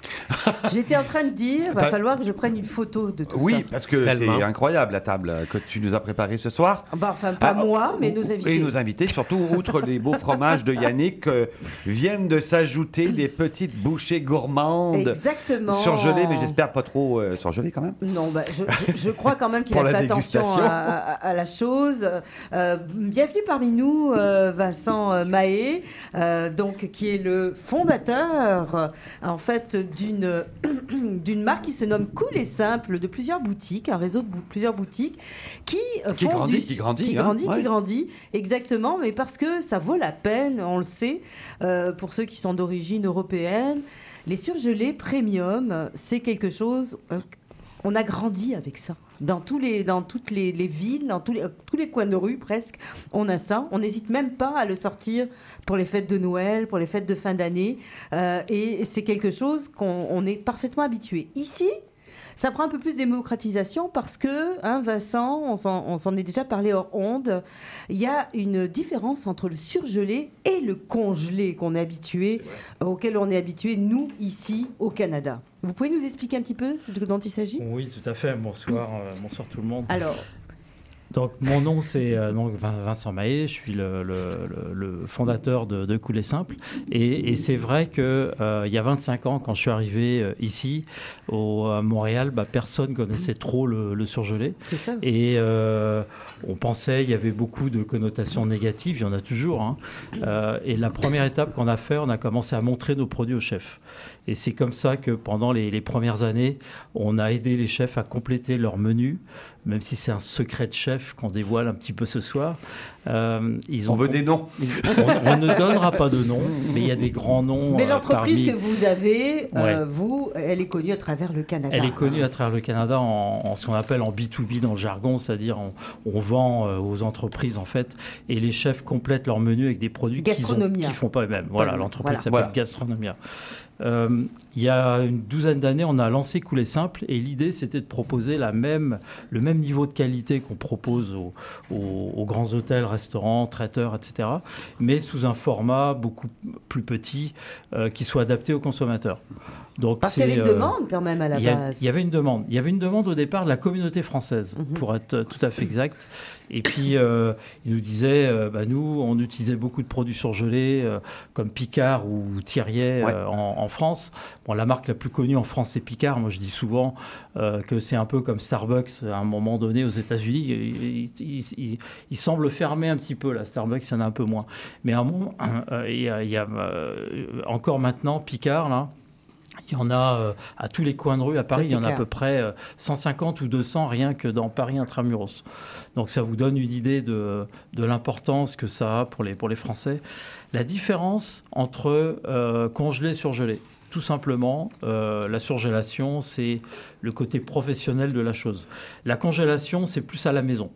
[laughs] J'étais en train de dire, va falloir que je prenne une photo de tout ça. Oui, parce que c'est incroyable la table que tu nous as préparée ce soir. Bah, enfin, pas Ah, moi, mais nos invités. Et nos invités, surtout, outre les beaux fromages de Yannick, euh, viennent de s'ajouter des petites bouchées gourmandes. Exactement. Surgelées, mais j'espère pas trop euh, surgelées quand même. Non, bah, je, je- je crois quand même [laughs] qu'il a la fait attention dégustation. à, à- à la chose. Euh, bienvenue parmi nous, euh, Vincent Mahé, euh, donc qui est le fondateur, en fait, d'une [clears throat] d'une marque qui se nomme Cool et Simple, de plusieurs boutiques, un réseau de bou- plusieurs boutiques, qui euh, Qui font grandit, du- qui grandit, qui hein, grandit, ouais. qui grandit, exactement, mais parce que ça vaut la peine, on le sait, euh, pour ceux qui sont d'origine européenne. Les surgelés premium, c'est quelque chose. On a grandi avec ça. Dans, tous les, dans toutes les, les villes, dans tous les, tous les coins de rue presque, on a ça. On n'hésite même pas à le sortir pour les fêtes de Noël, pour les fêtes de fin d'année. Euh, et c'est quelque chose qu'on on est parfaitement habitué. Ici, ça prend un peu plus de démocratisation parce que, hein, Vincent, on s'en est déjà parlé hors onde, il y a une différence entre le surgelé et le congelé qu'on est habitué, auquel on est habitué, nous, ici, au Canada. Vous pouvez nous expliquer un petit peu ce dont il s'agit? Oui, tout à fait. Bonsoir, euh, bonsoir tout le monde. Alors, Donc, mon nom, c'est euh, donc Vincent Mahé. Je suis le, le- le- le fondateur de, de Cool et Simple. Et, et c'est vrai que euh, il y a 25 ans, quand je suis arrivé euh, ici, au, à Montréal, bah, personne connaissait trop le, le surgelé. C'est ça. Et on pensait, il y avait beaucoup de connotations négatives, il y en a toujours. hein. Et la première étape qu'on a fait, on a commencé à montrer nos produits aux chefs. Et c'est comme ça que pendant les, les premières années, on a aidé les chefs à compléter leur menu, même si c'est un secret de chef qu'on dévoile un petit peu ce soir. Euh, ils On veut des noms. On, on ne donnera pas de noms, mais il y a des grands noms. mais euh, l'entreprise parmi- que vous avez, euh, Ouais. vous, elle est connue à travers le Canada. Elle est connue à travers le Canada en, en ce qu'on appelle en B2B dans le jargon, c'est-à-dire on, on vend aux entreprises en fait, et les chefs complètent leur menu avec des produits qu'ils qu'ils font pas eux-mêmes. Voilà, l'entreprise Voilà. s'appelle Gastronomia. Euh, il y a une douzaine d'années, on a lancé Coulet Simple et l'idée c'était de proposer la même, le même niveau de qualité qu'on propose aux, aux- aux grands hôtels, restaurants, traiteurs, etc., mais sous un format beaucoup plus petit euh, qui soit adapté aux consommateurs. Donc Parce qu'il y avait une euh, demande quand même à la il y a- base. il y avait une demande. Il y avait une demande au départ de la communauté française, Mhm. pour être tout à fait exact. Et puis, euh, ils nous disaient, euh, bah, nous, on utilisait beaucoup de produits surgelés, euh, comme Picard ou Thierrier Ouais. en, en France. Bon, la marque la plus connue en France, c'est Picard. Moi, je dis souvent que c'est un peu comme Starbucks à un moment donné aux États-Unis. Il, il- il- il- il semble fermer un petit peu, là. Starbucks, il y en a un peu moins. Mais à un moment, [clears throat] il y a, il y a, encore maintenant Picard, là. Il y en a euh, à tous les coins de rue à Paris, Ça, il y en a à peu près euh, 150 ou 200 rien que dans Paris intramuros. Donc ça vous donne une idée de, de l'importance que ça a pour les, pour les Français. La différence entre euh, congelé et surgelé, tout simplement, euh, la surgélation, c'est le côté professionnel de la chose. La congélation, c'est plus à la maison.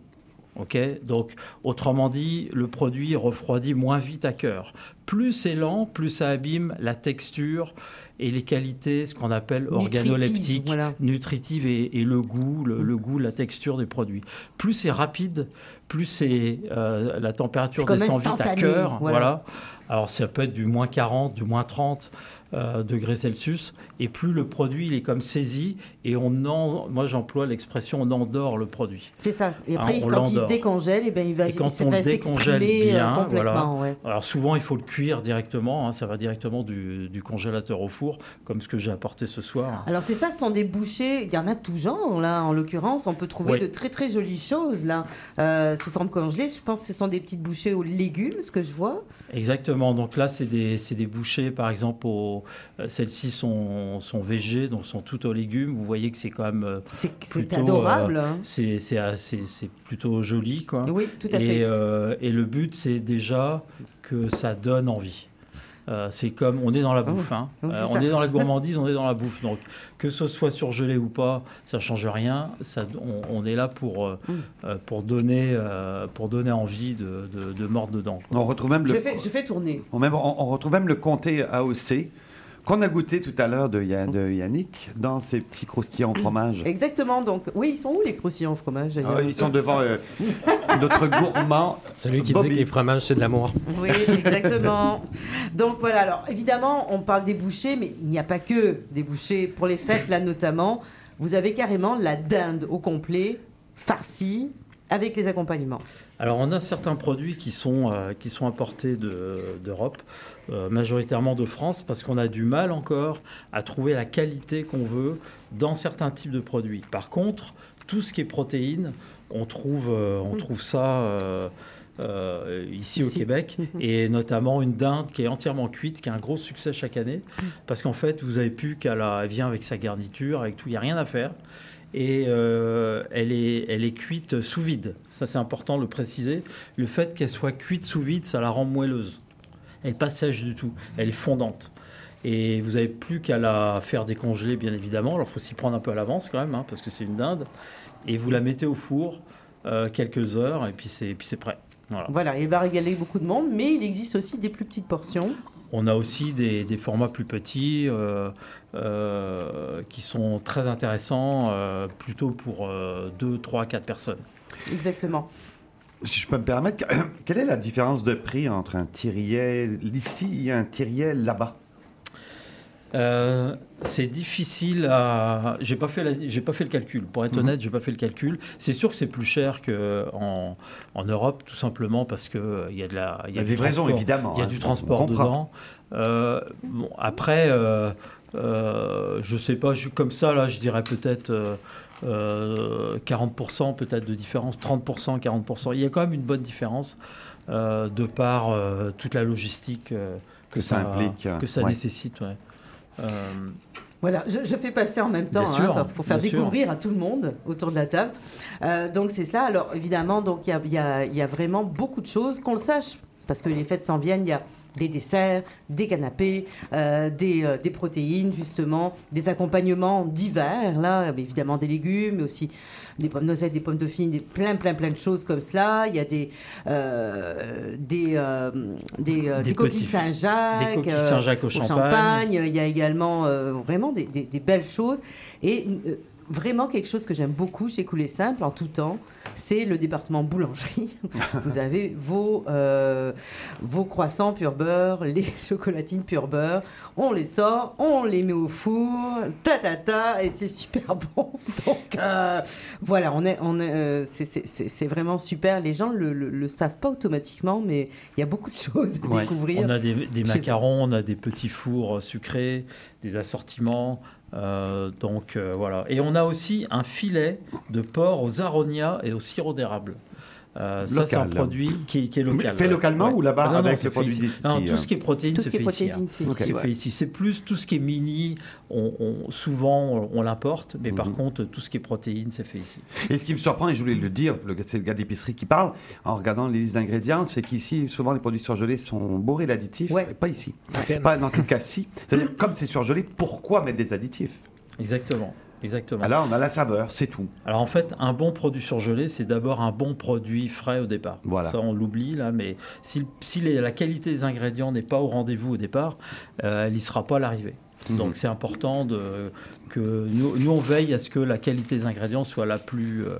Ok, donc autrement dit, le produit refroidit moins vite à cœur, plus c'est lent, plus ça abîme la texture et les qualités, ce qu'on appelle Nutritive, organoleptiques, voilà. nutritives et, et le goût, le, le goût, la texture des produits. Plus c'est rapide, plus c'est euh, la température descend vite à cœur. voilà. Voilà. Alors ça peut être du moins 40, du moins 30 euh, degrés Celsius, et plus le produit il est comme saisi, et on en, moi j'emploie l'expression on endort le produit. C'est ça. Et Hein, après, quand il se décongèle, eh ben, il va, Et quand ça on va décongèle euh, bien, complètement. voilà. ouais. Alors souvent il faut le cuire directement, hein, ça va directement du, du congélateur au four, comme ce que j'ai apporté ce soir. Alors c'est ça, ce sont des bouchées, il y en a de tout genre là, en l'occurrence, on peut trouver Oui. de très très jolies choses là, euh, sous forme congelée. Je pense que ce sont des petites bouchées aux légumes, ce que je vois. Exactement. Donc là, c'est des, des bouchées, par exemple, au- euh, celles-ci sont, sont végées, donc sont toutes aux légumes. Vous voyez que c'est quand même. euh, c'est plutôt, adorable, euh, c'est, c'est, assez- c'est plutôt joli, quoi. Oui, tout à et, fait. euh, et le but, c'est déjà que ça donne envie. Euh, c'est comme on est dans la bouffe, hein. oui, Euh, on est dans la [laughs] gourmandise, on est dans la bouffe. Donc que ce soit surgelé ou pas, ça change rien. Ça, on, on est là pour euh, Mm. euh, pour donner euh, pour donner envie de, de, de mordre dedans. On retrouve même Je le, fais, je fais tourner. on, même- on- on retrouve même le comté AOC qu'on a goûté tout à l'heure de, Ya- de Yannick dans ses petits croustillants au fromage. Exactement. Donc oui, ils sont où les croustillants au fromage d'ailleurs Ah, ils sont devant euh, notre gourmand. Celui qui Bobby. dit que les fromages, c'est de l'amour. Oui, exactement. Donc voilà, alors évidemment, on parle des bouchées, mais il n'y a pas que des bouchées. Pour les fêtes, là notamment, vous avez carrément la dinde au complet, farcie, avec les accompagnements. Alors, on a certains produits qui sont, euh, qui sont importés de- d'Europe, euh, majoritairement de France, parce qu'on a du mal encore à trouver la qualité qu'on veut dans certains types de produits. Par contre, tout ce qui est protéines, on trouve, euh, on trouve ça euh, ici, au. Québec, et notamment une dinde qui est entièrement cuite, qui a un gros succès chaque année, parce qu'en fait, vous avez plus qu'à la, elle vient avec sa garniture, avec tout, il n'y a rien à faire et euh, elle, est, elle est cuite sous vide. Ça, c'est important de le préciser. Le fait qu'elle soit cuite sous vide, ça la rend moelleuse. Elle n'est pas sèche du tout. Elle est fondante. Et vous n'avez plus qu'à la faire décongeler, bien évidemment. Alors, il faut s'y prendre un peu à l'avance quand même, hein, parce que c'est une dinde. Et vous la mettez au four euh, quelques heures, et puis c'est prêt. Voilà. Voilà, il va régaler beaucoup de monde, mais il existe aussi des plus petites portions. On a aussi des, des formats plus petits euh, euh, qui sont très intéressants, euh, plutôt pour 2, 3, 4 personnes. Exactement. Si je peux me permettre, [clears throat] quelle est la différence de prix entre un tyriet ici et un tyriet là-bas? Euh, c'est difficile à. J'ai pas fait, la- j'ai pas fait le calcul. Pour être Mhm. honnête, j'ai pas fait le calcul. C'est sûr que c'est plus cher que en, en Europe, tout simplement parce que euh, il y a de la, il y a livraison, transport. évidemment, Il y a hein, du transport dedans. Euh, bon, après, euh, euh, je sais pas, je, comme ça là, je dirais peut-être. euh, euh, 40% peut-être de différence, 30%, 40%. Il y a quand même une bonne différence euh, de par euh, toute la logistique euh, Que ça implique, que ça ouais. nécessite. ouais. Euh, Voilà, je, je fais passer en même temps hein, sûr, pour- faire sûr. découvrir à tout le monde autour de la table. Euh, donc c'est ça. Alors évidemment, donc il y y a- il y a vraiment beaucoup de choses qu'on le sache parce que les fêtes s'en viennent. Il y a des desserts, des canapés, euh, des, euh, des protéines justement, des accompagnements divers là, évidemment des légumes, mais aussi des pommes noisettes, des pommes dauphines, des, plein plein plein de choses comme cela. Il y a des euh, des euh, des, euh, Des des coquilles Saint-Jacques, des coquilles euh, Saint-Jacques au champagne. champagne. Il y a également euh, vraiment des, belles choses. Et euh, vraiment quelque chose que j'aime beaucoup chez Coulet Simple en tout temps, c'est le département boulangerie. [laughs] Vous avez vos, euh, vos croissants pur beurre, les [laughs] chocolatines pur beurre. On les sort, on les met au four, ta ta ta, et c'est super [laughs] bon. Donc euh, voilà, on est, on est, euh, c'est- vraiment super. Les gens le, le, le savent pas automatiquement, mais il y a beaucoup de choses à Ouais. découvrir. On a des, des macarons, on a des petits fours sucrés, des assortiments. Euh, donc euh, voilà. Et on a aussi un filet de porc aux aronias et au sirop d'érable. Euh, ça, c'est un produit qui, est- qui est local. Fait ouais. localement Ouais. ou là-bas Ah non, non, avec les produits ici. d'ici, Non, euh tout ce qui est protéines, Tout ce c'est qui est fait ici. protéines, hein. c'est fait ici. C'est plus tout ce qui est mini, on, on- souvent on, l'importe, mais Mhm. par contre, tout ce qui est protéines, c'est fait ici. Et ce qui me surprend, et je voulais le dire, c'est le gars d'épicerie qui parle, en regardant les listes d'ingrédients, c'est qu'ici, souvent, les produits surgelés sont bourrés d'additifs. Pas ici. Pas dans ce cas-ci. C'est-à-dire, comme c'est surgelé, pourquoi mettre des additifs? Exactement. Exactement. Alors, on a la saveur, c'est tout. Alors en fait, un bon produit surgelé, c'est d'abord un bon produit frais au départ. Voilà. Ça, on l'oublie là, mais si, si les- la qualité des ingrédients n'est pas au rendez-vous au départ, euh, elle n'y sera pas à l'arrivée. Mhm. Donc c'est important de, que nous, nous, on veille à ce que la qualité des ingrédients soit la plus euh,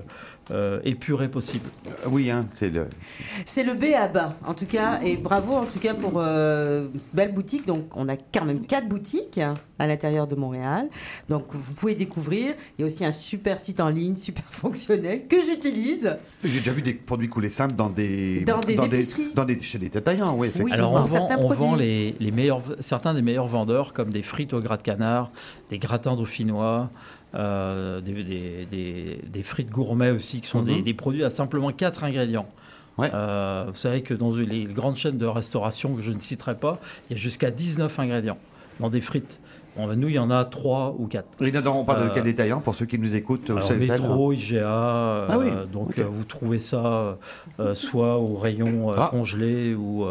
euh, épurée possible. Oui, hein, c'est le. C'est le B à bas, en tout cas, et bravo en tout cas pour euh, cette belle boutique. Donc, on a quand même quatre boutiques hein, à l'intérieur de Montréal. Donc, vous pouvez découvrir. Il y a aussi un super site en ligne, super [laughs] fonctionnel, que j'utilise. J'ai déjà vu des produits coulés simples dans des. Dans des épiceries. dans des, chez des détaillants, oui, effectivement. Alors on vend, certains on vend les, les meilleurs, certains des meilleurs vendeurs comme des frites au gras de canard, des gratins dauphinois, euh, des, des- des- des frites gourmets aussi, qui sont des, Mhm. des produits à simplement quatre ingrédients. Euh, vous savez que dans les grandes chaînes de restauration que je ne citerai pas, il y a jusqu'à 19 ingrédients dans des frites. Bon, ben, nous, il y en a 3 ou 4. Et on parle de Euh, quel détaillant pour ceux qui nous écoutent au alors, CSL, métro, IGA, Ah oui, donc vous trouvez ça soit au rayon Ah. congelé ou,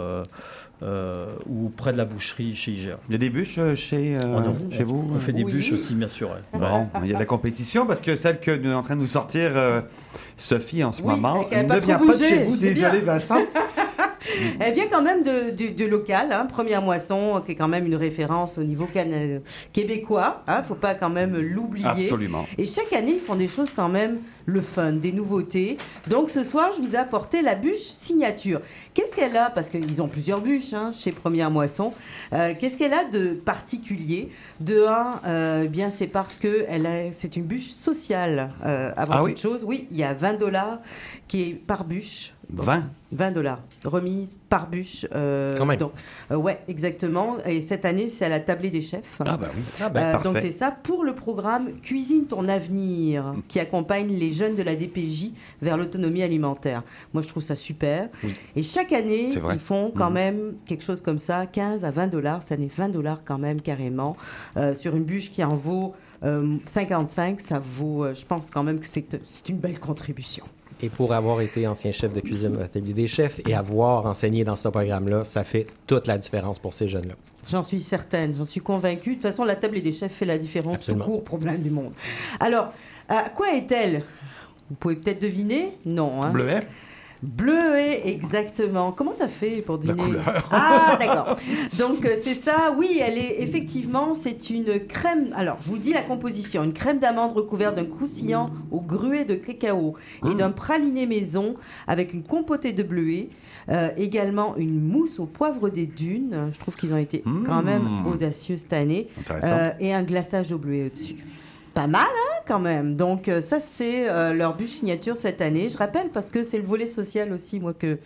ou près de la boucherie chez IGA. Il y a des bûches euh, chez, euh, Oh non, chez on- vous On fait des Oui. bûches aussi, bien sûr. ouais. Bon, il y a de la compétition parce que celle que nous est en train de nous sortir euh, Sophie en ce moment elle a ne pas vient pas de chez vous. Désolé, bien. Vincent. [laughs] Elle vient quand même de, du- du local, hein, Première Moisson, qui est quand même une référence au niveau québécois. Il ne faut pas quand même l'oublier. Absolument. Et chaque année, ils font des choses quand même le fun, des nouveautés. Donc ce soir, je vous ai apporté la bûche signature. Qu'est-ce qu'elle a? Parce qu'ils ont plusieurs bûches hein, chez Première Moisson. Euh, Qu'est-ce qu'elle a de particulier? De un, euh, bien c'est parce que c'est une bûche sociale euh, avant Ah toute oui chose. Oui, il y a 20 dollars qui est par bûche. 20 20 dollars. Remise par bûche. euh, Quand même. donc, euh, ouais, exactement. Et cette année, c'est à la tablée des chefs. Ah bah oui. Ah ben, Euh, parfait. donc c'est ça pour le programme Cuisine ton avenir qui accompagne les jeunes de la DPJ vers l'autonomie alimentaire. Moi je trouve ça super. Et chaque année ils font quand Mhm. même quelque chose comme ça, 15 à 20 dollars. Ça n'est 20 dollars quand même carrément. Euh, sur une bûche qui en vaut euh, 55, ça vaut, euh, je pense quand même que c'est une belle contribution. Et pour avoir été ancien chef de cuisine à l'atelier des chefs et avoir enseigné dans ce programme-là, ça fait toute la différence pour ces jeunes-là. J'en suis certaine, j'en suis convaincue. De toute façon, la table des chefs fait la différence Absolument. tout court pour plein du monde. Alors, à quoi est-elle? Vous pouvez peut-être deviner? Non. Hein? Bleuet? Bleuet, exactement. Comment t'as fait pour deviner couleur. Ah, d'accord. Donc euh, c'est ça. Oui, elle est effectivement, c'est une crème. Alors, je vous dis la composition une crème d'amande recouverte d'un croustillant au gruet de cacao et d'un praliné maison avec une compotée de bleuet. Euh, également une mousse au poivre des dunes. Je trouve qu'ils ont été quand même audacieux cette année. Euh, et un glaçage au bleuet au-dessus. Pas mal, hein, quand même. Donc, euh, ça, c'est euh, leur bûche signature cette année. Je rappelle parce que c'est le volet social aussi, moi, que,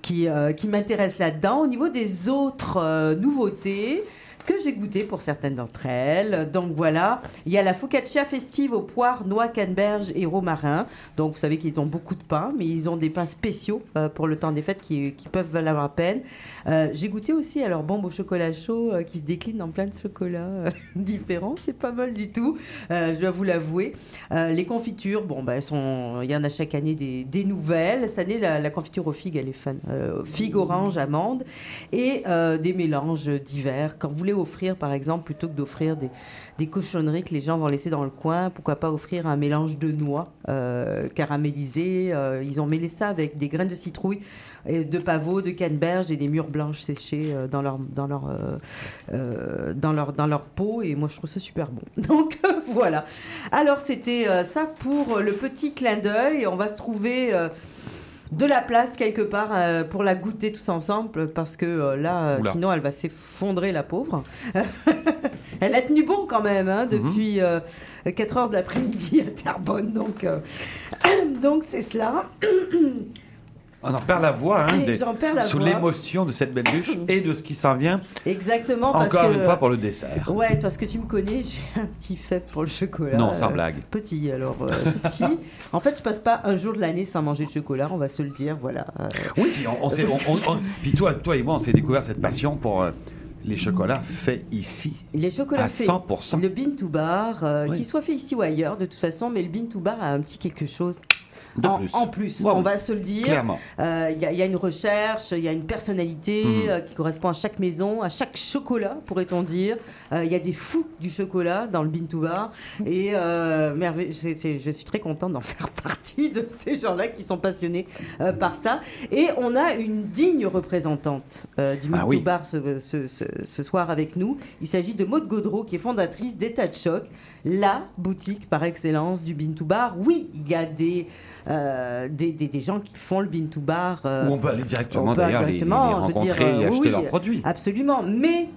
qui, euh, m'intéresse là-dedans. Au niveau des autres nouveautés que j'ai goûtées pour certaines d'entre elles. Donc voilà, il y a la focaccia festive aux poires, noix, canneberge et romarin. Donc vous savez qu'ils ont beaucoup de pain, mais ils ont des pains spéciaux euh, pour le temps des fêtes qui, peuvent valoir la peine. Euh, j'ai goûté aussi à leur bombe au chocolat chaud euh, qui se décline dans plein de chocolats [laughs] différents. C'est pas mal du tout, je dois vous l'avouer. Les confitures, bon, bah, il y en a chaque année des, nouvelles. Cette année, la, confiture aux figues, elle est fun. Figues, orange, amande et des mélanges divers. Quand vous voulez offrir, par exemple, plutôt que d'offrir des, des cochonneries que les gens vont laisser dans le coin, pourquoi pas offrir un mélange de noix euh, caramélisées. Euh, ils ont mêlé ça avec des graines de citrouille, et de pavot, de canneberge et des mûres blanches séchées euh, dans leur, dans, leur, euh, dans, leur, dans leur peau. Et moi, je trouve ça super bon. [laughs] Donc voilà. Alors, c'était ça pour le petit clin d'œil. On va se trouver. De la place quelque part euh, pour la goûter tous ensemble parce que euh, là euh, Oula. sinon elle va s'effondrer la pauvre. [laughs] Elle a tenu bon quand même hein, depuis 4 heures de l'après-midi à Terrebonne donc [clears throat] donc c'est cela [clears throat] On en perd la voix, hein, Et des- la sous l'émotion de cette belle bûche et de ce qui s'en vient. exactement parce Encore que une fois pour le dessert. ouais parce que tu me connais [laughs] j'ai un petit faible pour le chocolat Non, sans Euh, blague. petit alors euh, tout petit en fait je passe pas un jour de l'année sans manger de chocolat on va se le dire voilà Euh, Oui, puis, on, on s'est- on- on- on- puis toi, toi et moi, on s'est découvert cette passion pour euh, les chocolats faits ici. Les chocolats À faits. 100%. Le bean to bar, euh, Oui. qu'il soit fait ici ou ailleurs, de toute façon, mais le bean to bar a un petit quelque chose De en, plus. en plus, Ouais, on va se le dire. Euh, Il y, a- il y a une recherche, il y a une personnalité Mhm. euh, qui correspond à chaque maison, à chaque chocolat, pourrait-on dire. Euh, Il y a des fous du chocolat dans le Bean to Bar. Et merveille- je suis très contente d'en [laughs] faire partie de ces gens-là qui sont passionnés par ça. Et on a une digne représentante du Bean Ah oui. Bar ce, ce- ce- ce soir avec nous. Il s'agit de Maude Gaudreau, qui est fondatrice d'État de Choc, la boutique par excellence du Bean to Bar. Oui, il y a des, euh, des, des- des gens qui font le Bean to Bar. euh, Où on peut aller directement, on peut aller d'ailleurs, les- les directement, je veux rencontrer dire, et euh, acheter oui, leurs produits. Absolument. Mais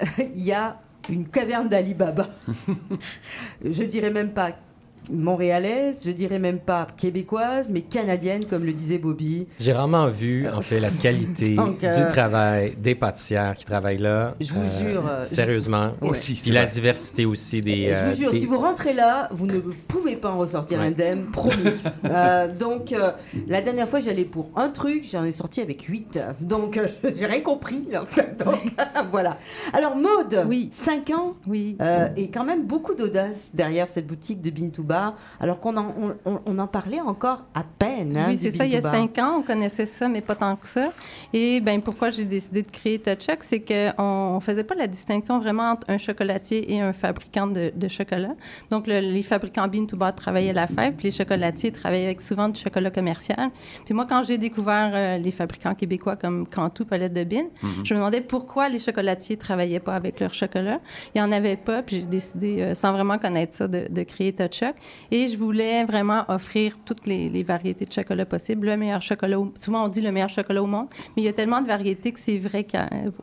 [laughs] il y a une caverne d'Alibaba. [laughs] je dirais même pas montréalaise, je dirais même pas québécoise, mais canadienne, comme le disait Bobby. J'ai vraiment vu, en fait, la [laughs] qualité Donc, euh, du travail des pâtissières qui travaillent là. Je vous jure, euh, Sérieusement. je- Aussi, Puis la vrai. diversité aussi des. je euh, vous jure, des- si vous rentrez là, vous ne pouvez pas en ressortir Ouais. indemne, promis. [laughs] Euh, donc, euh, la dernière fois, j'allais pour un truc, j'en ai sorti avec 8. Donc, euh, [laughs] j'ai rien compris. là. Donc, voilà. Alors, Maude, 5 ans, oui. euh, et quand même beaucoup d'audace derrière cette boutique de Bean alors qu'on en, on, on- on en parlait encore à peine. hein, oui, c'est ça. Il y a cinq ans, on connaissait ça, mais pas tant que ça. Et ben pourquoi j'ai décidé de créer Touchuck, c'est qu'on ne faisait pas la distinction vraiment entre un chocolatier et un fabricant de, de chocolat. Donc, le- les fabricants Bean to Bar travaillaient la fève, puis les chocolatiers travaillaient avec souvent du chocolat commercial. Puis moi, quand j'ai découvert euh, les fabricants québécois comme Cantou, Palette de Bean, Mhm. je me demandais pourquoi les chocolatiers travaillaient pas avec leur chocolat. Il n'y en avait pas, puis j'ai décidé, euh, sans vraiment connaître ça, de, de créer Touchuck. Et je voulais vraiment offrir toutes les, les variétés de chocolat possibles, le meilleur chocolat. au- Souvent, on dit le meilleur chocolat au monde, mais il y a tellement de variétés que c'est vrai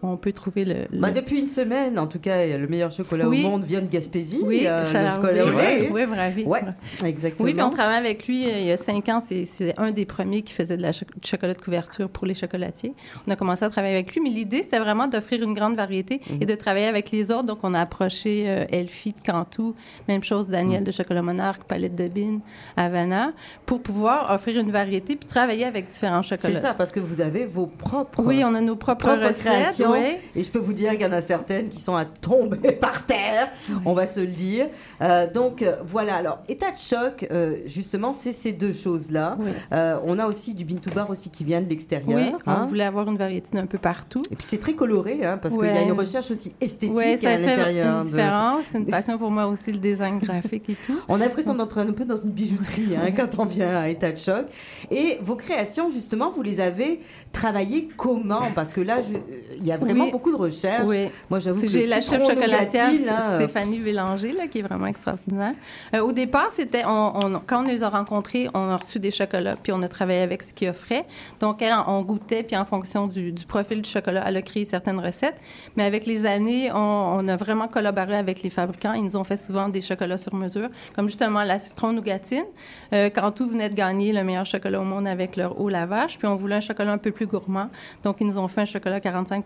qu'on peut trouver le... le- Bah, depuis une semaine, en tout cas, le meilleur chocolat Oui. au monde vient de Gaspésie. Oui, euh, le chocolat lait. Oui, bravi. Ouais, exactement. Oui, puis on travaille avec lui euh, il y a cinq ans. C'est- un des premiers qui faisait de la cho- du chocolat de couverture pour les chocolatiers. On a commencé à travailler avec lui, mais l'idée, c'était vraiment d'offrir une grande variété Mhm. et de travailler avec les autres. Donc, on a approché euh, Elfie de Cantou, même chose Daniel de Chocolat Palette de Bine, Havana, pour pouvoir offrir une variété puis travailler avec différents chocolats. C'est ça, parce que vous avez vos propres, Oui, on a nos propres, propres recettes. oui. Et je peux vous dire qu'il y en a certaines qui sont à tomber [laughs] par terre, on va se le dire. Euh, donc euh, voilà, alors état de choc, euh, justement, c'est ces deux choses-là. Euh, on a aussi du bean to bar aussi qui vient de l'extérieur. Oui, on hein. voulait avoir une variété d'un peu partout. Et puis c'est très coloré, hein, parce qu'il y a Ouais. une recherche aussi esthétique Oui, ça à l'intérieur. une de- différence. C'est une passion pour moi aussi, le design [laughs] graphique et tout. On a l'impression d'entrer un peu dans une bijouterie hein, quand on vient à état de choc. Et vos créations, justement, vous les avez travaillées comment? Parce que là, il y a vraiment Oui. beaucoup de recherches. Oui. Moi, j'avoue que J'ai la chef chocolatière là, Stéphanie Bélanger, là, qui est vraiment extraordinaire. Euh, au départ, c'était, on, on- quand on les a rencontrés, on a reçu des chocolats, puis on a travaillé avec ce qu'ils offraient. Donc, elle, on goûtait, puis en fonction du, du profil du chocolat, elle a créé certaines recettes. Mais avec les années, on, on a vraiment collaboré avec les fabricants. Ils nous ont fait souvent des chocolats sur mesure, comme justement la citron nougatine. Euh, Cantou venait de gagner le meilleur chocolat au monde avec leur haut lavage, puis on voulait un chocolat un peu plus gourmand. Donc, ils nous ont fait un chocolat 45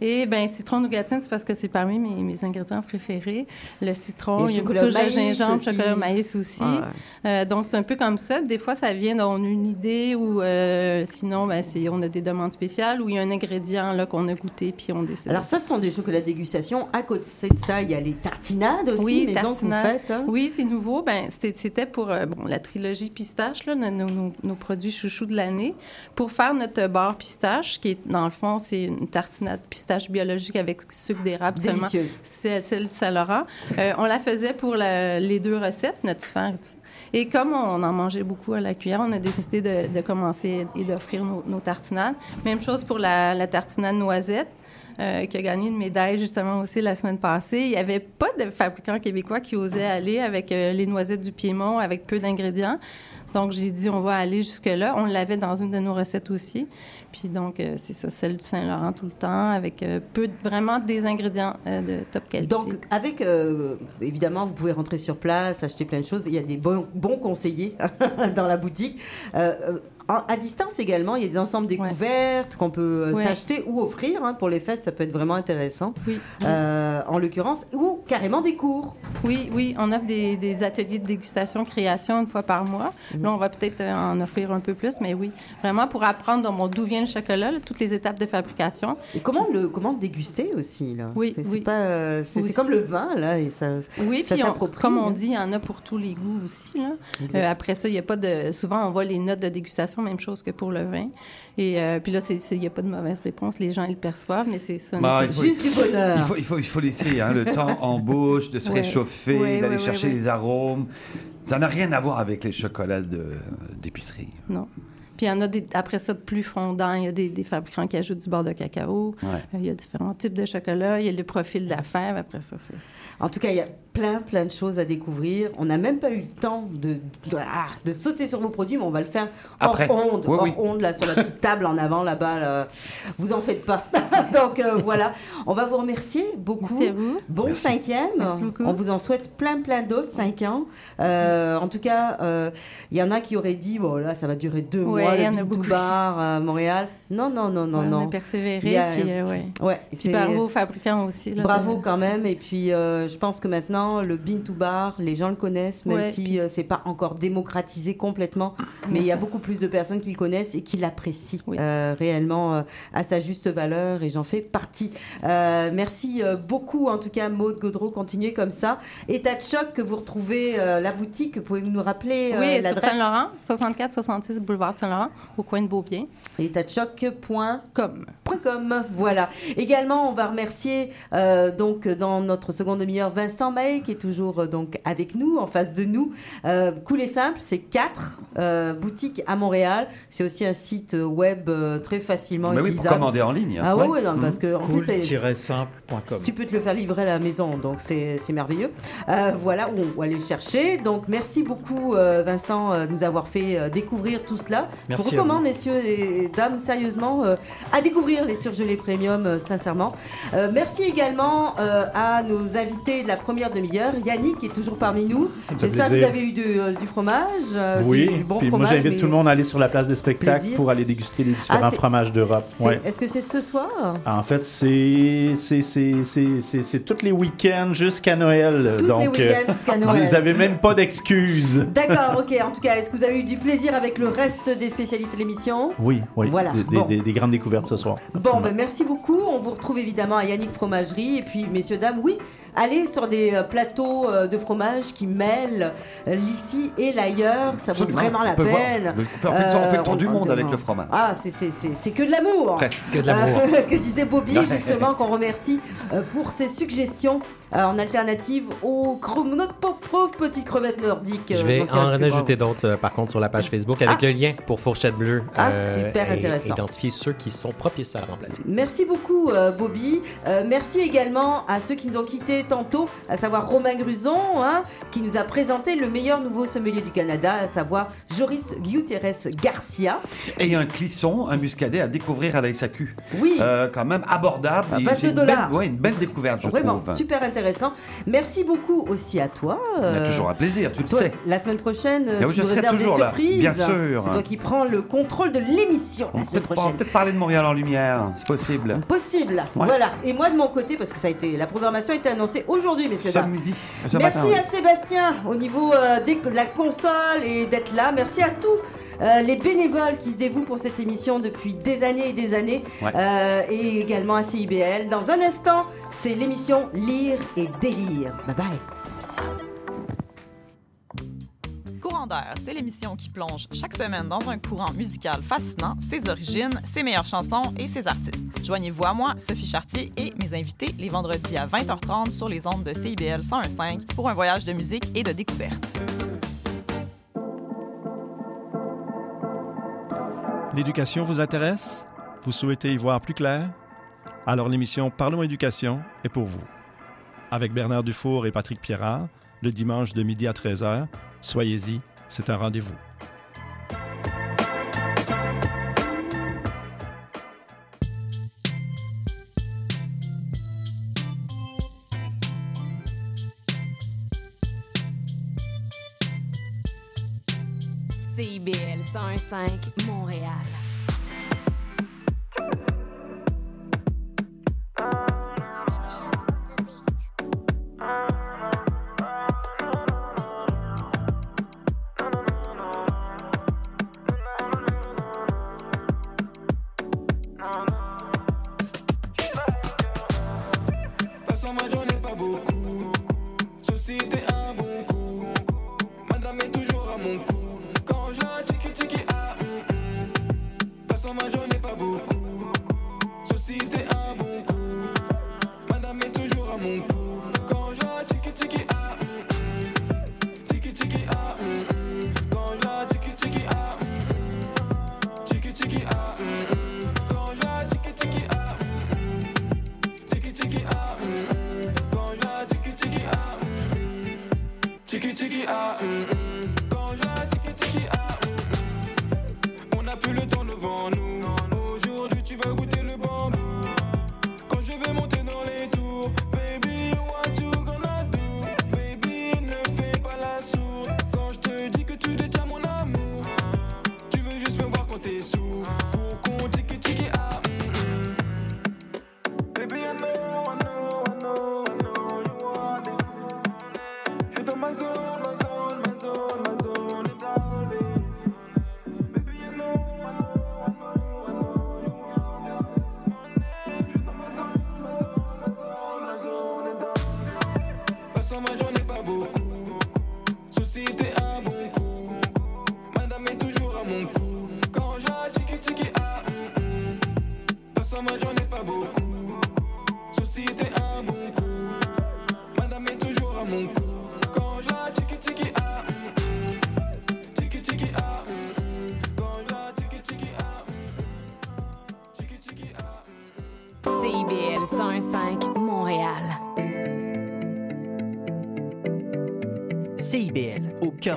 Et bien, citron nougatine, c'est parce que c'est parmi mes, mes ingrédients préférés. Le citron, il y a une touche de gingembre, aussi. chocolat maïs aussi. Ah Euh, donc, c'est un peu comme ça. Des fois, ça vient dans une idée ou euh, sinon, ben, on a des demandes spéciales ou il y a un ingrédient là, qu'on a goûté puis on décide. Alors ça, ce sont des chocolats dégustation. À côté de ça, il y a les tartinades aussi, oui, maison que vous tartinade. faites. hein? Oui, c'est nouveau. Ben, c'était, pour euh, bon, la trilogie pistache, là, nos, nos- nos produits chouchous de l'année, pour faire notre bar pistache, qui est, dans le fond, c'est une tartinade pistache biologique avec sucre d'érable seulement. C'est celle du Saint-Laurent. Euh, on la faisait pour la- les deux recettes, notre sphère. et tout. Et comme on en mangeait beaucoup à la cuillère, on a décidé de, de commencer et d'offrir nos, nos tartinades. Même chose pour la, la tartinade noisette. Euh, qui a gagné une médaille justement aussi la semaine passée. Il n'y avait pas de fabricant québécois qui osait aller avec euh, les noisettes du Piémont avec peu d'ingrédients. Donc, j'ai dit, on va aller jusque-là. On l'avait dans une de nos recettes aussi. Puis, donc, euh, c'est ça, celle du Saint-Laurent tout le temps, avec euh, peu, de- vraiment des ingrédients euh, de top qualité. Donc, avec, évidemment, vous pouvez rentrer sur place, acheter plein de choses. Il y a des bons, bons conseillers [laughs] dans la boutique. En- à distance également, il y a des ensembles découvertes qu'on peut euh, Ouais. s'acheter ou offrir. hein, pour les fêtes, ça peut être vraiment intéressant. Oui. Euh, en l'occurrence, ou carrément des cours. Oui, oui, on offre des, des ateliers de dégustation, création une fois par mois. Mhm. Là, on va peut-être euh, en offrir un peu plus, mais oui, vraiment pour apprendre dans mon- d'où vient le chocolat, là, toutes les étapes de fabrication. Et comment le, comment le déguster aussi, là? Oui, C'est oui. euh, comme le vin, là, et ça, Oui, ça puis on- comme on dit, il y en a pour tous les goûts aussi. Là. Euh, après ça, il y a pas de. Souvent, on voit les notes de dégustation, même chose que pour le vin. Et euh, puis là, il n'y a pas de mauvaise réponse. Les gens, ils le perçoivent, mais c'est ça. Bah, c'est il faut- Il faut, il faut, il faut laisser hein, le temps en bouche, de se Ouais. réchauffer, Ouais, d'aller ouais, chercher ouais, ouais. les arômes. Ça n'a rien à voir avec les chocolats de- d'épicerie. Non. Puis il y en a des, après ça plus fondants. Il y a des, des fabricants qui ajoutent du beurre de cacao. Ouais. Euh, il y a différents types de chocolat. Il y a le profil de la fève. Après ça, c'est. En tout cas, il y a plein, plein de choses à découvrir. On n'a même pas eu le temps de, de, ah, de sauter sur vos produits, mais on va le faire Après. hors onde, Oui, hors oui. onde, là, sur la petite [laughs] table en avant, là-bas. là. Vous en faites pas. [laughs] Donc, euh, voilà. On va vous remercier beaucoup. Merci à vous. Bon Merci. cinquième. Merci beaucoup. On vous en souhaite plein, plein d'autres, cinq ans. Euh, en tout cas, euh, il y en a qui auraient dit, bon, là, ça va durer deux Ouais, mois, il y en le a Big. Bar Montréal. Non, non, non, non, Ouais, non. On a persévéré. A- Puis, euh, ouais. Ouais, Puis c'est- bravo aux fabricants aussi. là, Bravo de- quand même. Et puis, euh, je pense que maintenant, le Bean to Bar, les gens le connaissent, même Ouais, si puis- euh, c'est pas encore démocratisé complètement. Mais il y a beaucoup plus de personnes qui le connaissent et qui l'apprécient euh, réellement euh, à sa juste valeur. Et j'en fais partie. Merci beaucoup, en tout cas, Maude Gaudreau. Continuez comme ça. État de choc que vous retrouvez la boutique. Pouvez-vous nous rappeler Oui, sur Saint-Laurent, 64-66 boulevard Saint-Laurent, au coin de Beaubien. étatdechoc.com. .com, Voilà. Également, on va remercier euh, donc dans notre seconde demi-heure Vincent May qui est toujours euh, donc avec nous, en face de nous. Euh, cool et simple, c'est quatre euh, boutiques à Montréal. C'est aussi un site web euh, très facilement Mais oui, pour commander en ligne, hein. Ah ouais, Ouais. parce que en plus c'est Cool-simple.com. si tu peux te le faire livrer à la maison, donc c'est c'est merveilleux. Euh, voilà, on va aller le chercher. Donc merci beaucoup euh, Vincent euh, de nous avoir fait euh, découvrir tout cela. Merci Je vous recommande, messieurs et dames, sérieusement, euh, à découvrir les surgelés premium, euh, sincèrement. Euh, merci également à nos invités de la première demi-heure. Yannick qui est toujours parmi nous. J'espère que vous avez eu du, du fromage. Oui, du bon puis moi j'invite mais- tout le monde à aller sur la place des spectacles Plaisir. pour aller déguster les différents Ah, fromages d'Europe. Ouais. Est-ce que c'est ce soir En fait, c'est c'est- tous les week-ends jusqu'à Noël. Tous les Donc, week-ends euh, jusqu'à Noël. Vous avez même pas d'excuses. D'accord, ok. En tout cas, est-ce que vous avez eu du plaisir avec le reste des spécialités de l'émission Oui, oui. Voilà. Des, Bon. des- des grandes découvertes ce soir. Bon, ben, merci beaucoup. On vous retrouve évidemment à Yannick Fromagerie. Et puis, messieurs, dames, oui, allez sur des euh, plateaux euh, de fromage qui mêlent euh, l'ici et l'ailleurs. Ça vaut Absolument. vraiment la On voir peine. le- on fait le tour- on fait le tour Euh, du monde avec le fromage. Ah, c'est- c'est c'est- c'est que de l'amour. Presque. Que de l'amour. Euh, [laughs] que disait Bobby, justement, qu'on remercie euh, pour ses suggestions euh, en alternative aux notre pauvre, petite crevette nordique. Je euh, vais en ajouter d'autres, euh, par contre, sur la page Facebook avec Ah. le lien pour Fourchette Bleue. Ah, super et intéressant. Identifier ceux qui sont propices à la remplacer. Merci beaucoup, euh, Bobby. Euh, merci également à ceux qui nous ont quittés tantôt, à savoir Romain Gruson, hein, qui nous a présenté le meilleur nouveau sommelier du Canada, à savoir Joris Guterres Garcia. Et un clisson, un muscadet à découvrir à la SAQ. Oui. Euh, quand même abordable. À Et 22 c'est une dollars. belle- Ouais, une belle découverte, je Vraiment, trouve. super intéressant. Merci beaucoup aussi à toi. euh, toujours un plaisir, tu le sais. La semaine prochaine, tu je serai toujours des là, bien sûr. C'est toi qui prends le contrôle de l'émission la semaine peut on va prochaine. peut-être parler de Montréal en lumière, c'est possible. Possible. Ouais. Voilà. Et moi de mon côté, parce que ça a été, la programmation a été annoncée aujourd'hui, messieurs Merci matin, oui. à Sébastien au niveau euh, des- de la console et d'être là. Merci à tous. euh, les bénévoles qui se dévouent pour cette émission depuis des années et des années, Ouais. Euh, et également à CIBL. Dans un instant, c'est l'émission Lire et délire. Bye bye. C'est l'émission qui plonge chaque semaine dans un courant musical fascinant, ses origines, ses meilleures chansons et ses artistes. Joignez-vous à moi, Sophie Chartier et mes invités les vendredis à 20h30 sur les ondes de CIBL 101.5 pour un voyage de musique et de découverte. L'éducation vous intéresse? Vous souhaitez y voir plus clair? Alors l'émission Parlons éducation est pour vous. Avec Bernard Dufour et Patrick Pierrard, le dimanche de midi à 13h, soyez-y, c'est un rendez-vous. CIBL 101.5 Montréal. mon cou. Quand je tiki tiki ah mm, mm. Tiki tiki ah mm, mm. Quand je tiki tiki ah mm, mm. Tiki tiki ah Quand je tiki tiki ah Tiki tiki ah Quand je tiki tiki ah Tiki tiki ah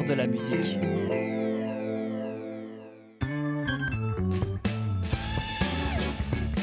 de la musique.